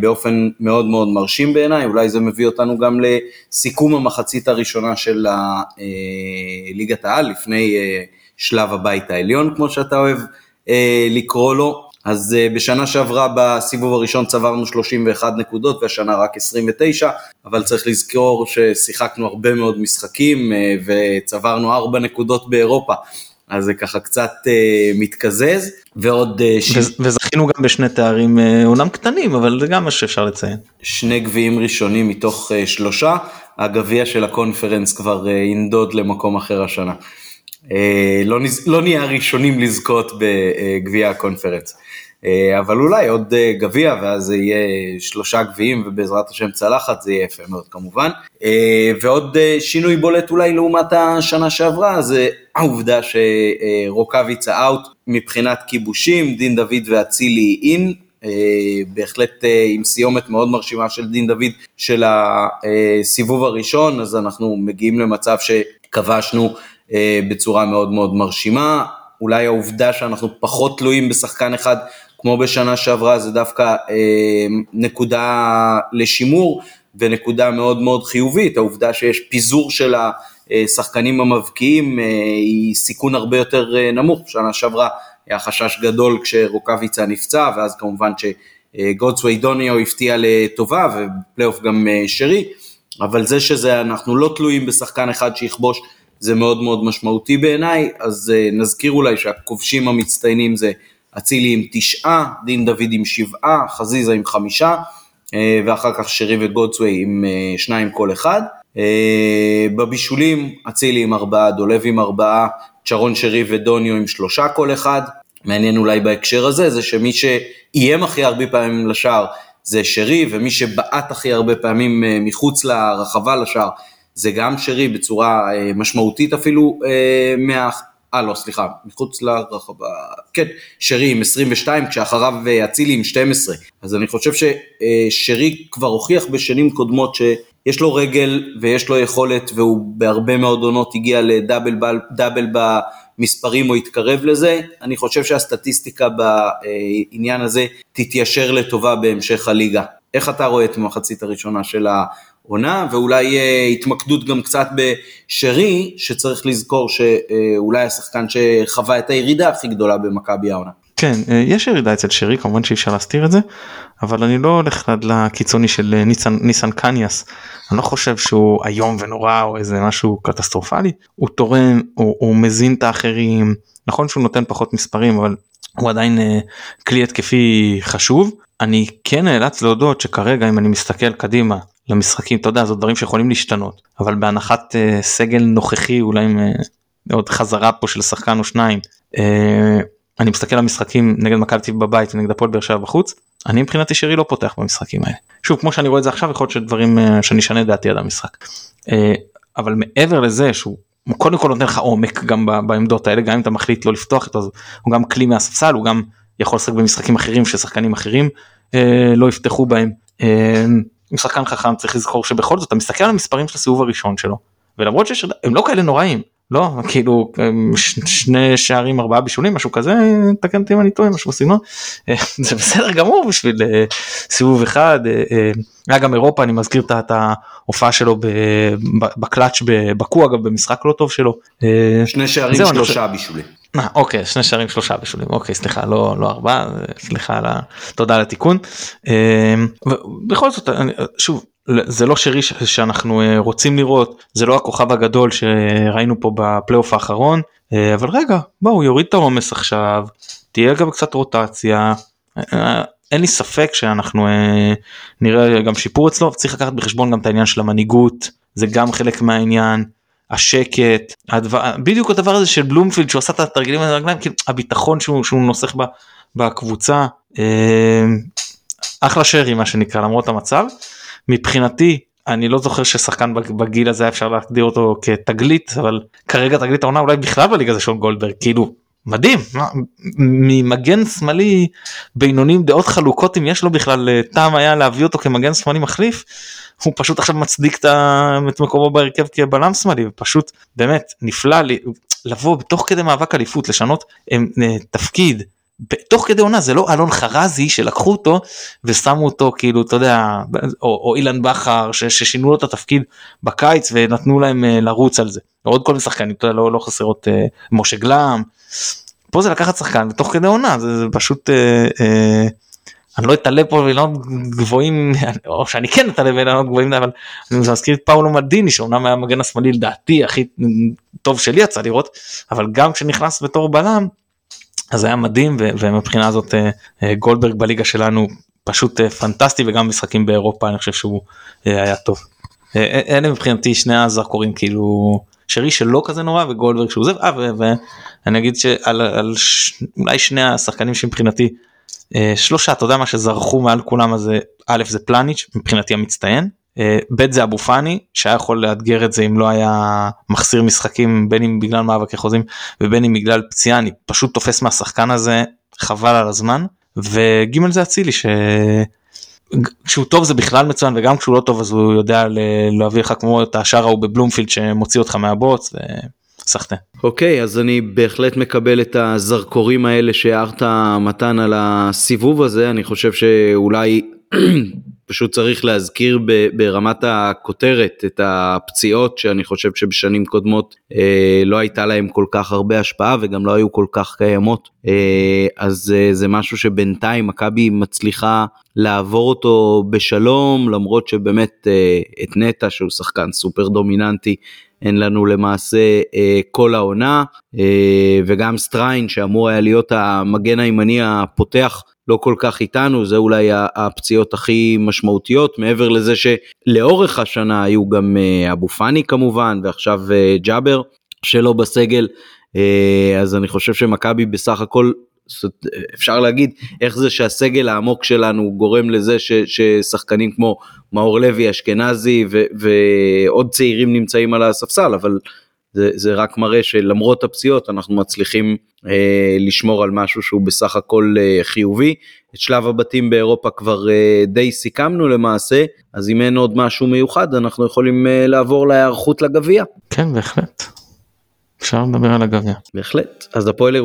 S1: באופן מאוד מאוד מרשים בעיניי, אולי זה מביא אותנו גם לסיכום המחצית הראשונה של ליגת העל, לפני שלב הבית העליון, כמו שאתה אוהב לקרוא לו. אז uh, בשנה שעברה בסיבוב הראשון צברנו 31 נקודות והשנה רק 29, אבל צריך לזכור ששיחקנו הרבה מאוד משחקים uh, וצברנו 4 נקודות באירופה. אז זה ככה קצת uh, מתקזז ועוד uh,
S2: ש... וזכינו גם בשני תארים אומנם קטנים אבל זה גם מה שאפשר לציין.
S1: שני גביעים ראשונים מתוך שלושה הגביע של הקונפרנס כבר ינדוד למקום אחר השנה. אה, לא, לא נהיה הראשונים לזכות בגביע הקונפרנס. אה, אבל אולי עוד אה, גביע ואז זה יהיה שלושה גביעים ובעזרת השם צלחת זה יהיה יפה מאוד כמובן. ועוד שינוי בולט אולי לעומת השנה שעברה זה העובדה שרוקאביצה אאוט מבחינת כיבושים, דין דוד ואצילי אין. בהחלט עם סיומת מאוד מרשימה של דין דוד של הסיבוב הראשון אז אנחנו מגיעים למצב שכבשנו בצורה מאוד מאוד מרשימה. אולי העובדה שאנחנו פחות תלויים בשחקן אחד כמו בשנה שעברה זה דווקא אה, נקודה לשימור ונקודה מאוד מאוד חיובית, העובדה שיש פיזור של השחקנים המבקיעים אה, היא סיכון הרבה יותר נמוך, בשנה שעברה היה חשש גדול כשרוקאביצה נפצע ואז כמובן שגודסווי דוניו הפתיע לטובה ופלייאוף גם שרי, אבל זה שזה אנחנו לא תלויים בשחקן אחד שיכבוש זה מאוד מאוד משמעותי בעיניי, אז uh, נזכיר אולי שהכובשים המצטיינים זה אצילי עם תשעה, דין דוד עם שבעה, חזיזה עם חמישה, uh, ואחר כך שרי וגודסווי עם uh, שניים כל אחד. בבישולים, אצילי עם ארבעה, דולב עם ארבעה, צ'רון שרי ודוניו עם שלושה כל אחד. מעניין אולי בהקשר הזה, זה שמי שאיים הכי הרבה פעמים לשער זה שרי, ומי שבעט הכי הרבה פעמים מחוץ לרחבה לשער זה גם שרי בצורה אה, משמעותית אפילו אה, מה... אה לא סליחה, מחוץ לרחבה, כן, שרי עם 22 כשאחריו אה, אצילי עם 12, אז אני חושב ששרי כבר הוכיח בשנים קודמות שיש לו רגל ויש לו יכולת והוא בהרבה מאוד עונות הגיע לדאבל דאבל במספרים או התקרב לזה, אני חושב שהסטטיסטיקה בעניין הזה תתיישר לטובה בהמשך הליגה. איך אתה רואה את המחצית הראשונה של העונה, ואולי אה, התמקדות גם קצת בשרי, שצריך לזכור שאולי השחקן שחווה את הירידה הכי גדולה במכבי העונה.
S2: כן, אה, יש ירידה אצל שרי, כמובן שאי אפשר להסתיר את זה, אבל אני לא הולך לקיצוני של אה, ניסן, ניסן קניאס, אני לא חושב שהוא איום ונורא או איזה משהו קטסטרופלי, הוא תורם, הוא, הוא מזין את האחרים, נכון שהוא נותן פחות מספרים, אבל הוא עדיין uh, כלי התקפי חשוב. אני כן נאלץ להודות שכרגע אם אני מסתכל קדימה למשחקים, אתה יודע, זה דברים שיכולים להשתנות, אבל בהנחת uh, סגל נוכחי, אולי עם uh, עוד חזרה פה של שחקן או שניים, uh, אני מסתכל על משחקים נגד מכבי תל בבית ונגד הפועל באר שבע בחוץ, אני מבחינתי שרי לא פותח במשחקים האלה. שוב, כמו שאני רואה את זה עכשיו, יכול להיות שדברים uh, שאני אשנה דעתי עד המשחק. Uh, אבל מעבר לזה שהוא הוא קודם כל נותן לך עומק גם בעמדות האלה גם אם אתה מחליט לא לפתוח איתו הוא גם כלי מהספסל הוא גם יכול לשחק במשחקים אחרים ששחקנים אחרים אה, לא יפתחו בהם. אה, הוא שחקן חכם צריך לזכור שבכל זאת אתה מסתכל על המספרים של הסיבוב הראשון שלו ולמרות שהם לא כאלה נוראים לא כאילו שני שערים ארבעה בישולים משהו כזה תקן אותי אם אני טועה משהו בסגנון אה, זה בסדר גמור בשביל אה, סיבוב אחד אה, היה גם אירופה אני מזכיר את ההופעה שלו בקלאץ' בבקו אגב במשחק לא טוב שלו.
S1: שני שערים שלושה בישולים.
S2: אוקיי שני שערים שלושה בישולים אוקיי סליחה לא לא ארבעה סליחה על תודה על התיקון. בכל זאת שוב זה לא שרי שאנחנו אה, רוצים לראות זה לא הכוכב הגדול שראינו פה בפלייאוף האחרון אה, אבל רגע בואו יוריד את העומס עכשיו תהיה גם קצת רוטציה אה, אין לי ספק שאנחנו נראה גם שיפור אצלו צריך לקחת בחשבון גם את העניין של המנהיגות זה גם חלק מהעניין השקט הדבר בדיוק הדבר הזה של בלומפילד שהוא עשה את התרגילים הרגליים כאילו הביטחון שהוא, שהוא נוסח בקבוצה אחלה שרי מה שנקרא למרות המצב. מבחינתי אני לא זוכר ששחקן בגיל הזה אפשר להגדיר אותו כתגלית אבל כרגע תגלית העונה אולי בכלל בליגה זה שון גולדברג כאילו מדהים. ממגן שמאלי בינוני דעות חלוקות אם יש לו בכלל אה, טעם היה להביא אותו כמגן שמאלי מחליף הוא פשוט עכשיו מצדיק את מקומו בהרכב כבלם שמאלי ופשוט באמת נפלא לי לבוא בתוך כדי מאבק אליפות לשנות אה, תפקיד תוך כדי עונה זה לא אלון חרזי שלקחו אותו ושמו אותו כאילו אתה יודע או, או אילן בכר ששינו לו את התפקיד בקיץ ונתנו להם uh, לרוץ על זה. עוד כל מיני שחקנים לא, לא חסרות משה גלם פה זה לקחת שחקן תוך כדי עונה זה, זה פשוט uh, uh, אני לא אתעלה פה באילנות גבוהים או שאני כן אתעלה באילנות גבוהים אבל אני מזכיר את פאולו מדיני שאומנם היה המגן השמאלי לדעתי הכי טוב שלי יצא לראות אבל גם כשנכנס בתור בלם אז היה מדהים ומבחינה הזאת אה, אה, גולדברג בליגה שלנו פשוט אה, פנטסטי וגם משחקים באירופה אני חושב שהוא היה טוב. אלה מבחינתי שני הזרקורים כאילו שרי שלא כזה נורא וגולדברג שהוא זה ואני אגיד שעל על ש... אולי שני השחקנים שמבחינתי שלושה אתה יודע מה שזרחו מעל כולם אז א' זה פלניץ' מבחינתי המצטיין אה, ב' זה אבו פאני שהיה יכול לאתגר את זה אם לא היה מחסיר משחקים בין אם בגלל מאבקי חוזים ובין אם בגלל פציעה אני פשוט תופס מהשחקן הזה חבל על הזמן וג' זה אצילי שכשהוא טוב זה בכלל מצוין וגם כשהוא לא טוב אז הוא יודע להביא לך כמו את השאר ההוא בבלומפילד שמוציא אותך מהבוץ. סחטה.
S1: אוקיי, okay, אז אני בהחלט מקבל את הזרקורים האלה שהערת מתן על הסיבוב הזה, אני חושב שאולי פשוט צריך להזכיר ברמת הכותרת את הפציעות שאני חושב שבשנים קודמות אה, לא הייתה להם כל כך הרבה השפעה וגם לא היו כל כך קיימות. אה, אז אה, זה משהו שבינתיים מכבי מצליחה לעבור אותו בשלום למרות שבאמת אה, את נטע שהוא שחקן סופר דומיננטי אין לנו למעשה אה, כל העונה. אה, וגם סטריין שאמור היה להיות המגן הימני הפותח לא כל כך איתנו, זה אולי הפציעות הכי משמעותיות, מעבר לזה שלאורך השנה היו גם אה, אבו פאני כמובן, ועכשיו אה, ג'אבר שלא בסגל, אה, אז אני חושב שמכבי בסך הכל אפשר להגיד איך זה שהסגל העמוק שלנו גורם לזה ש, ששחקנים כמו מאור לוי אשכנזי ועוד צעירים נמצאים על הספסל אבל זה, זה רק מראה שלמרות הפציעות אנחנו מצליחים אה, לשמור על משהו שהוא בסך הכל אה, חיובי. את שלב הבתים באירופה כבר אה, די סיכמנו למעשה, אז אם אין עוד משהו מיוחד אנחנו יכולים אה, לעבור להיערכות לגביע.
S2: כן בהחלט. אפשר לדבר על הגביע.
S1: בהחלט. אז הפועל,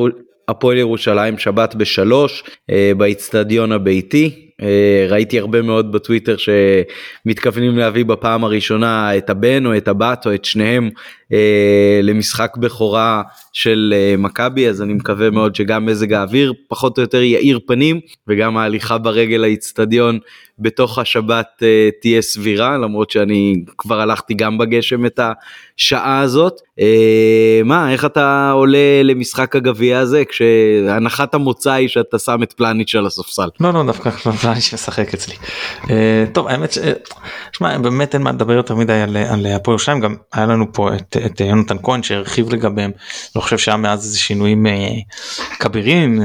S1: הפועל ירושלים שבת בשלוש אה, באיצטדיון הביתי. אה, ראיתי הרבה מאוד בטוויטר שמתכוונים להביא בפעם הראשונה את הבן או את הבת או את שניהם אה, למשחק בכורה של אה, מכבי אז אני מקווה מאוד שגם מזג האוויר פחות או יותר יאיר פנים וגם ההליכה ברגל לאיצטדיון בתוך השבת תהיה סבירה למרות שאני כבר הלכתי גם בגשם את השעה הזאת. מה איך אתה עולה למשחק הגביע הזה כשהנחת המוצא היא שאתה שם את פלניץ' על הספסל.
S2: לא לא דווקא פלניץ' משחק אצלי. Uh, טוב האמת שמע באמת אין מה לדבר יותר מדי על, על הפועל ירושלים גם היה לנו פה את, את יונתן כהן שהרחיב לגביהם לא חושב שהיה מאז איזה שינויים כבירים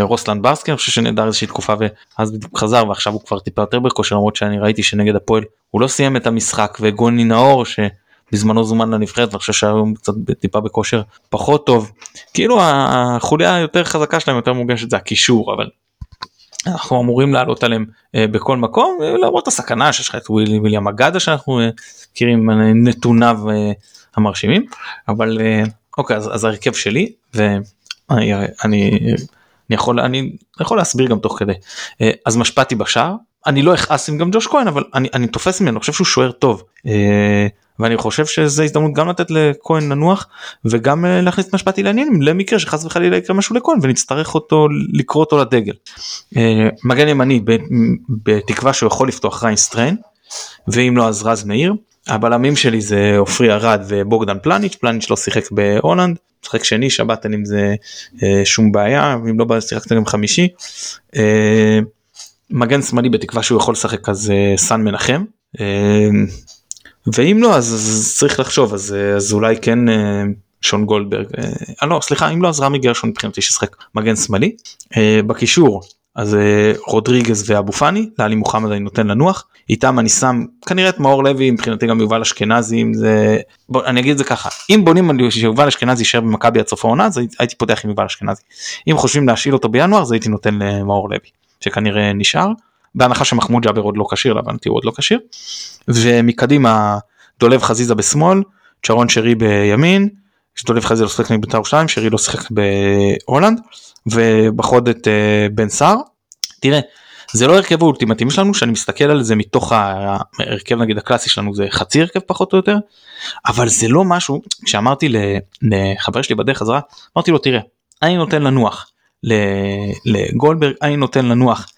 S2: רוסלן ברסקי אני חושב שנהדר איזושהי תקופה ואז בדיוק חזר ועכשיו הוא כבר טיפה יותר בכושר למרות שאני ראיתי שנגד הפועל הוא לא סיים את המשחק וגוני נאור שבזמנו זומן לנבחרת ואני חושב שהיום קצת טיפה בכושר פחות טוב כאילו החוליה היותר חזקה שלהם יותר מוגשת זה הקישור אבל אנחנו אמורים לעלות עליהם אה, בכל מקום למרות הסכנה שיש לך את וויליאם אגדה שאנחנו אה, מכירים אה, נתוניו המרשימים. אבל אוקיי אז, אז ההרכב שלי ואני אני, אני יכול אני יכול להסביר גם תוך כדי. אז משפטי בשער אני לא אכעס אם גם ג'וש כהן אבל אני, אני תופס ממנו אני חושב שהוא שוער טוב. אה, ואני חושב שזה הזדמנות גם לתת לכהן לנוח וגם אה, להכניס את משפטי לעניינים למקרה שחס וחלילה יקרה משהו לכהן ונצטרך אותו לקרוא אותו לדגל. אה, מגן ימני בתקווה שהוא יכול לפתוח ריין סטריין ואם לא אז רז מאיר. הבלמים שלי זה עופרי ארד ובוגדן פלניץ' פלניץ' לא שיחק בהולנד משחק שני שבת אין עם זה אה, שום בעיה אם לא שיחקת גם חמישי. מגן שמאלי בתקווה שהוא יכול לשחק אז סן מנחם ואם לא אז, אז צריך לחשוב אז, אה, אז אולי כן שון גולדברג אה, לא סליחה אם לא אז רמי גרשון מבחינתי שישחק מגן שמאלי. בקישור אז רודריגז ואבו פאני לאלי מוחמד אני נותן לנוח. איתם אני שם כנראה את מאור לוי מבחינתי גם יובל אשכנזי אם זה בוא אני אגיד את זה ככה אם בונים על שיובל אשכנזי יישאר במכבי עד סוף העונה אז הייתי פותח עם יובל אשכנזי. אם חושבים להשאיל אותו בינואר אז הייתי נותן למאור לוי. שכנראה נשאר בהנחה שמחמוד ג'אבר עוד לא כשיר להבנתי הוא עוד לא כשיר. ומקדימה דולב חזיזה בשמאל צ'רון שרי בימין דולב חזיזה לא שיחק מבית"ר ירושלים שרי לא שיחק בהולנד ובחוד את אה, בן סער. תראה זה לא הרכב האולטימטיבי שלנו שאני מסתכל על זה מתוך ההרכב נגיד הקלאסי שלנו זה חצי הרכב פחות או יותר אבל זה לא משהו כשאמרתי לחבר שלי בדרך חזרה אמרתי לו תראה אני נותן לנוח לגולדברג אני נותן לנוח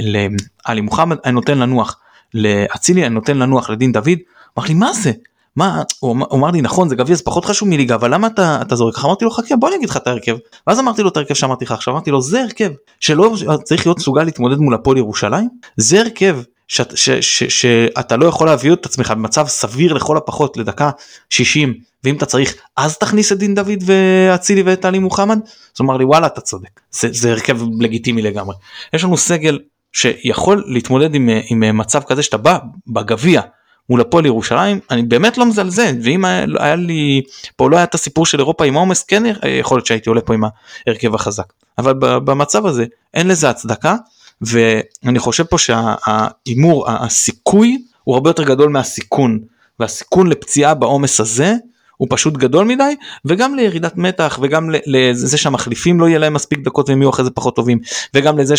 S2: לעלי מוחמד אני נותן לנוח לאצילי אני נותן לנוח לדין דוד. אמר לי מה זה? מה? הוא אמר לי נכון זה גביע זה פחות חשוב מליגה אבל למה אתה אתה זורק? אמרתי לו חכה בוא אני אגיד לך את ההרכב. ואז אמרתי לו את ההרכב שאמרתי לך עכשיו אמרתי לו זה הרכב שלא צריך להיות מסוגל להתמודד מול הפועל ירושלים? זה הרכב שאתה לא יכול להביא את עצמך במצב סביר לכל הפחות לדקה 60 ואם אתה צריך אז תכניס את דין דוד ואצילי ואת עלי מוחמד? אז הוא אמר לי וואלה אתה צודק. זה, זה הרכב לגיטימי לגמרי. יש לנו סגל שיכול להתמודד עם, עם מצב כזה שאתה בא בגביע מול הפועל ירושלים אני באמת לא מזלזל ואם היה, היה לי פה לא היה את הסיפור של אירופה עם עומס כן יכול להיות שהייתי עולה פה עם ההרכב החזק. אבל במצב הזה אין לזה הצדקה ואני חושב פה שההימור הסיכוי הוא הרבה יותר גדול מהסיכון והסיכון לפציעה בעומס הזה הוא פשוט גדול מדי וגם לירידת מתח וגם לזה שהמחליפים לא יהיה להם מספיק דקות והם יהיו אחרי זה פחות טובים וגם לזה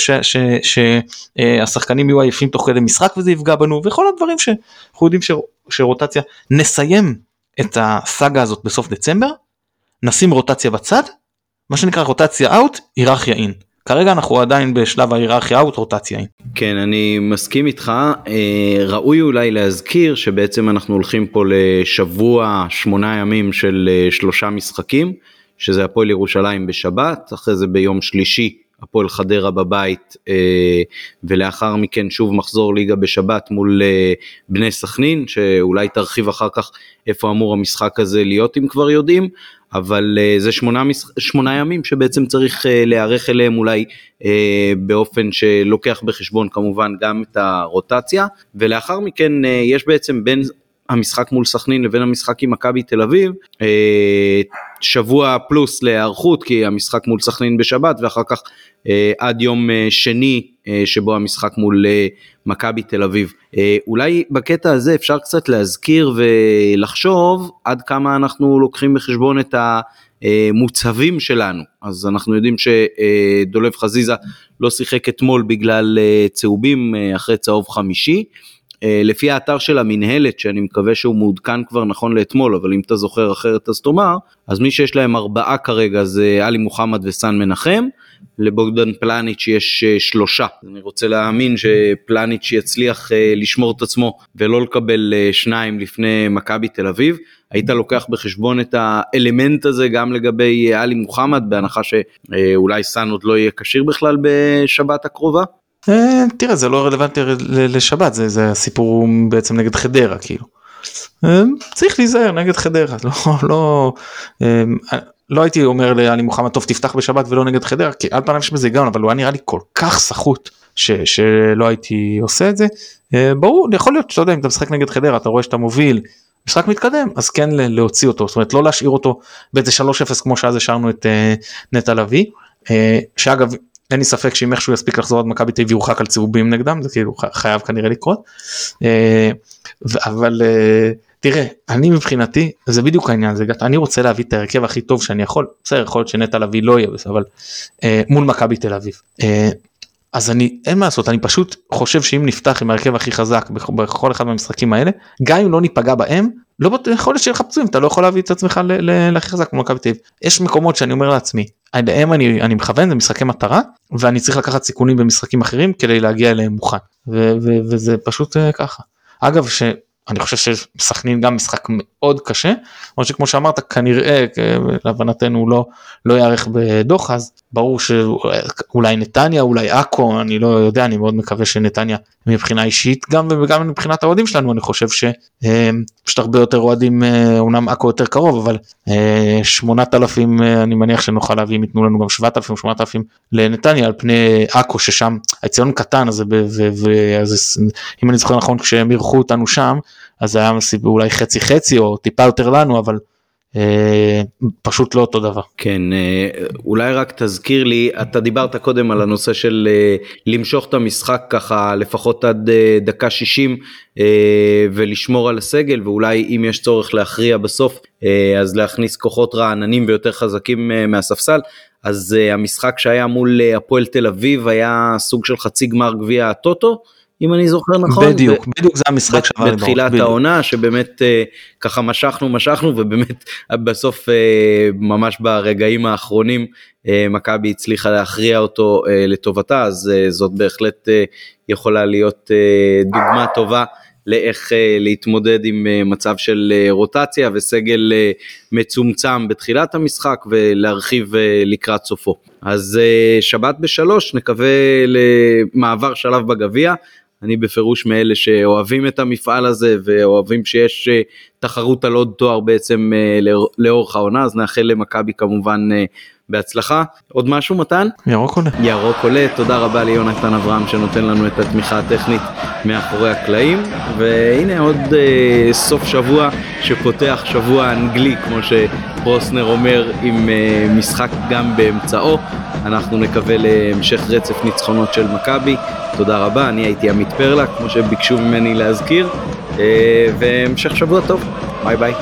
S2: שהשחקנים יהיו עייפים תוך כדי משחק וזה יפגע בנו וכל הדברים שאנחנו יודעים שרוטציה נסיים את הסאגה הזאת בסוף דצמבר נשים רוטציה בצד מה שנקרא רוטציה אאוט היררכיה אין. כרגע אנחנו עדיין בשלב ההיררכיה אאוט רוטציה.
S1: כן אני מסכים איתך אה, ראוי אולי להזכיר שבעצם אנחנו הולכים פה לשבוע שמונה ימים של אה, שלושה משחקים שזה הפועל ירושלים בשבת אחרי זה ביום שלישי הפועל חדרה בבית אה, ולאחר מכן שוב מחזור ליגה בשבת מול בני סכנין שאולי תרחיב אחר כך איפה אמור המשחק הזה להיות אם כבר יודעים אבל uh, זה שמונה, שמונה ימים שבעצם צריך להיערך אליהם אולי באופן שלוקח בחשבון כמובן גם את הרוטציה ולאחר מכן יש בעצם בין המשחק מול סכנין לבין המשחק עם מכבי תל אביב שבוע פלוס להיערכות כי המשחק מול סכנין בשבת ואחר כך עד יום שני שבו המשחק מול מכבי תל אביב. אולי בקטע הזה אפשר קצת להזכיר ולחשוב עד כמה אנחנו לוקחים בחשבון את המוצהבים שלנו. אז אנחנו יודעים שדולב חזיזה לא שיחק אתמול בגלל צהובים אחרי צהוב חמישי. לפי האתר של המינהלת, שאני מקווה שהוא מעודכן כבר נכון לאתמול, אבל אם אתה זוכר אחרת אז תאמר, אז מי שיש להם ארבעה כרגע זה עלי מוחמד וסן מנחם, לבוגדן פלניץ' יש אה, שלושה. אני רוצה להאמין שפלניץ' יצליח אה, לשמור את עצמו ולא לקבל אה, שניים לפני מכבי תל אביב. היית לוקח בחשבון את האלמנט הזה גם לגבי עלי מוחמד, בהנחה שאולי סאן עוד לא יהיה כשיר בכלל בשבת הקרובה?
S2: תראה, זה לא רלוונטי לשבת, זה, זה הסיפור בעצם נגד חדרה, כאילו. צריך להיזהר נגד חדרה, לא, לא, לא הייתי אומר לעלי מוחמד טוב תפתח בשבת ולא נגד חדרה כי על פניו יש בזה היגיון אבל הוא היה נראה לי כל כך סחוט שלא הייתי עושה את זה. אה, ברור יכול להיות שאתה יודע אם אתה משחק נגד חדרה אתה רואה שאתה מוביל משחק מתקדם אז כן להוציא אותו זאת אומרת לא להשאיר אותו באיזה 3-0 כמו שאז השארנו את אה, נטע לביא אה, שאגב אין לי ספק שאם איכשהו יספיק לחזור עד מכבי תל יורחק על צהובים נגדם זה כאילו חייב כנראה לקרות אבל. תראה, אני מבחינתי, זה בדיוק העניין הזה, אני רוצה להביא את ההרכב הכי טוב שאני יכול, בסדר, יכול להיות שנטע לביא לא יהיה, אבל אה, מול מכבי תל אביב. אה, אז אני, אין מה לעשות, אני פשוט חושב שאם נפתח עם ההרכב הכי חזק בכל אחד מהמשחקים האלה, גם אם לא ניפגע בהם, לא יכול להיות שיהיה לך פצועים, אתה לא יכול להביא את עצמך להכי חזק כמו מכבי תל. יש מקומות שאני אומר לעצמי, אליהם אני, אני מכוון, זה משחקי מטרה, ואני צריך לקחת סיכונים במשחקים אחרים כדי להגיע אליהם מוכן, וזה פשוט uh, ככה. אגב, אני חושב שסכנין גם משחק מאוד קשה, כמו שכמו שאמרת כנראה להבנתנו לא, לא יארך בדוח אז ברור שאולי נתניה אולי עכו אני לא יודע אני מאוד מקווה שנתניה מבחינה אישית גם וגם מבחינת האוהדים שלנו אני חושב שפשוט הרבה יותר אוהדים אומנם עכו יותר קרוב אבל 8,000 אני מניח שנוכל להביא אם ייתנו לנו גם 7,000 8,000 לנתניה על פני עכו ששם האציון קטן אז אם אני זוכר נכון כשהם אירחו אותנו שם אז היה אולי חצי חצי או טיפה יותר לנו אבל אה, פשוט לא אותו דבר.
S1: כן, אה, אולי רק תזכיר לי, אתה דיברת קודם על הנושא של אה, למשוך את המשחק ככה לפחות עד דקה 60 ולשמור על הסגל ואולי אם יש צורך להכריע בסוף אז להכניס כוחות רעננים ויותר חזקים מהספסל. אז המשחק שהיה מול הפועל תל אביב היה סוג של חצי גמר גביע הטוטו. אם אני זוכר נכון.
S2: בדיוק, ו... בדיוק זה המשחק
S1: שעבר בתחילת בדיוק. העונה שבאמת uh, ככה משכנו משכנו ובאמת בסוף uh, ממש ברגעים האחרונים uh, מכבי הצליחה להכריע אותו uh, לטובתה אז uh, זאת בהחלט uh, יכולה להיות uh, דוגמה טובה. לאיך uh, להתמודד עם uh, מצב של uh, רוטציה וסגל uh, מצומצם בתחילת המשחק ולהרחיב uh, לקראת סופו. אז uh, שבת בשלוש נקווה למעבר שלב בגביע אני בפירוש מאלה שאוהבים את המפעל הזה ואוהבים שיש אה, תחרות על עוד תואר בעצם אה, לאורך העונה, אז נאחל למכבי כמובן אה, בהצלחה. עוד משהו מתן?
S2: ירוק עולה.
S1: ירוק עולה, תודה רבה ליונתן אברהם שנותן לנו את התמיכה הטכנית מאחורי הקלעים, והנה עוד אה, סוף שבוע שפותח שבוע אנגלי, כמו שפרוסנר אומר, עם אה, משחק גם באמצעו. אנחנו נקווה להמשך רצף ניצחונות של מכבי. תודה רבה, אני הייתי עמית פרלה, כמו שביקשו ממני להזכיר, אה, והמשך שבוע טוב. ביי ביי.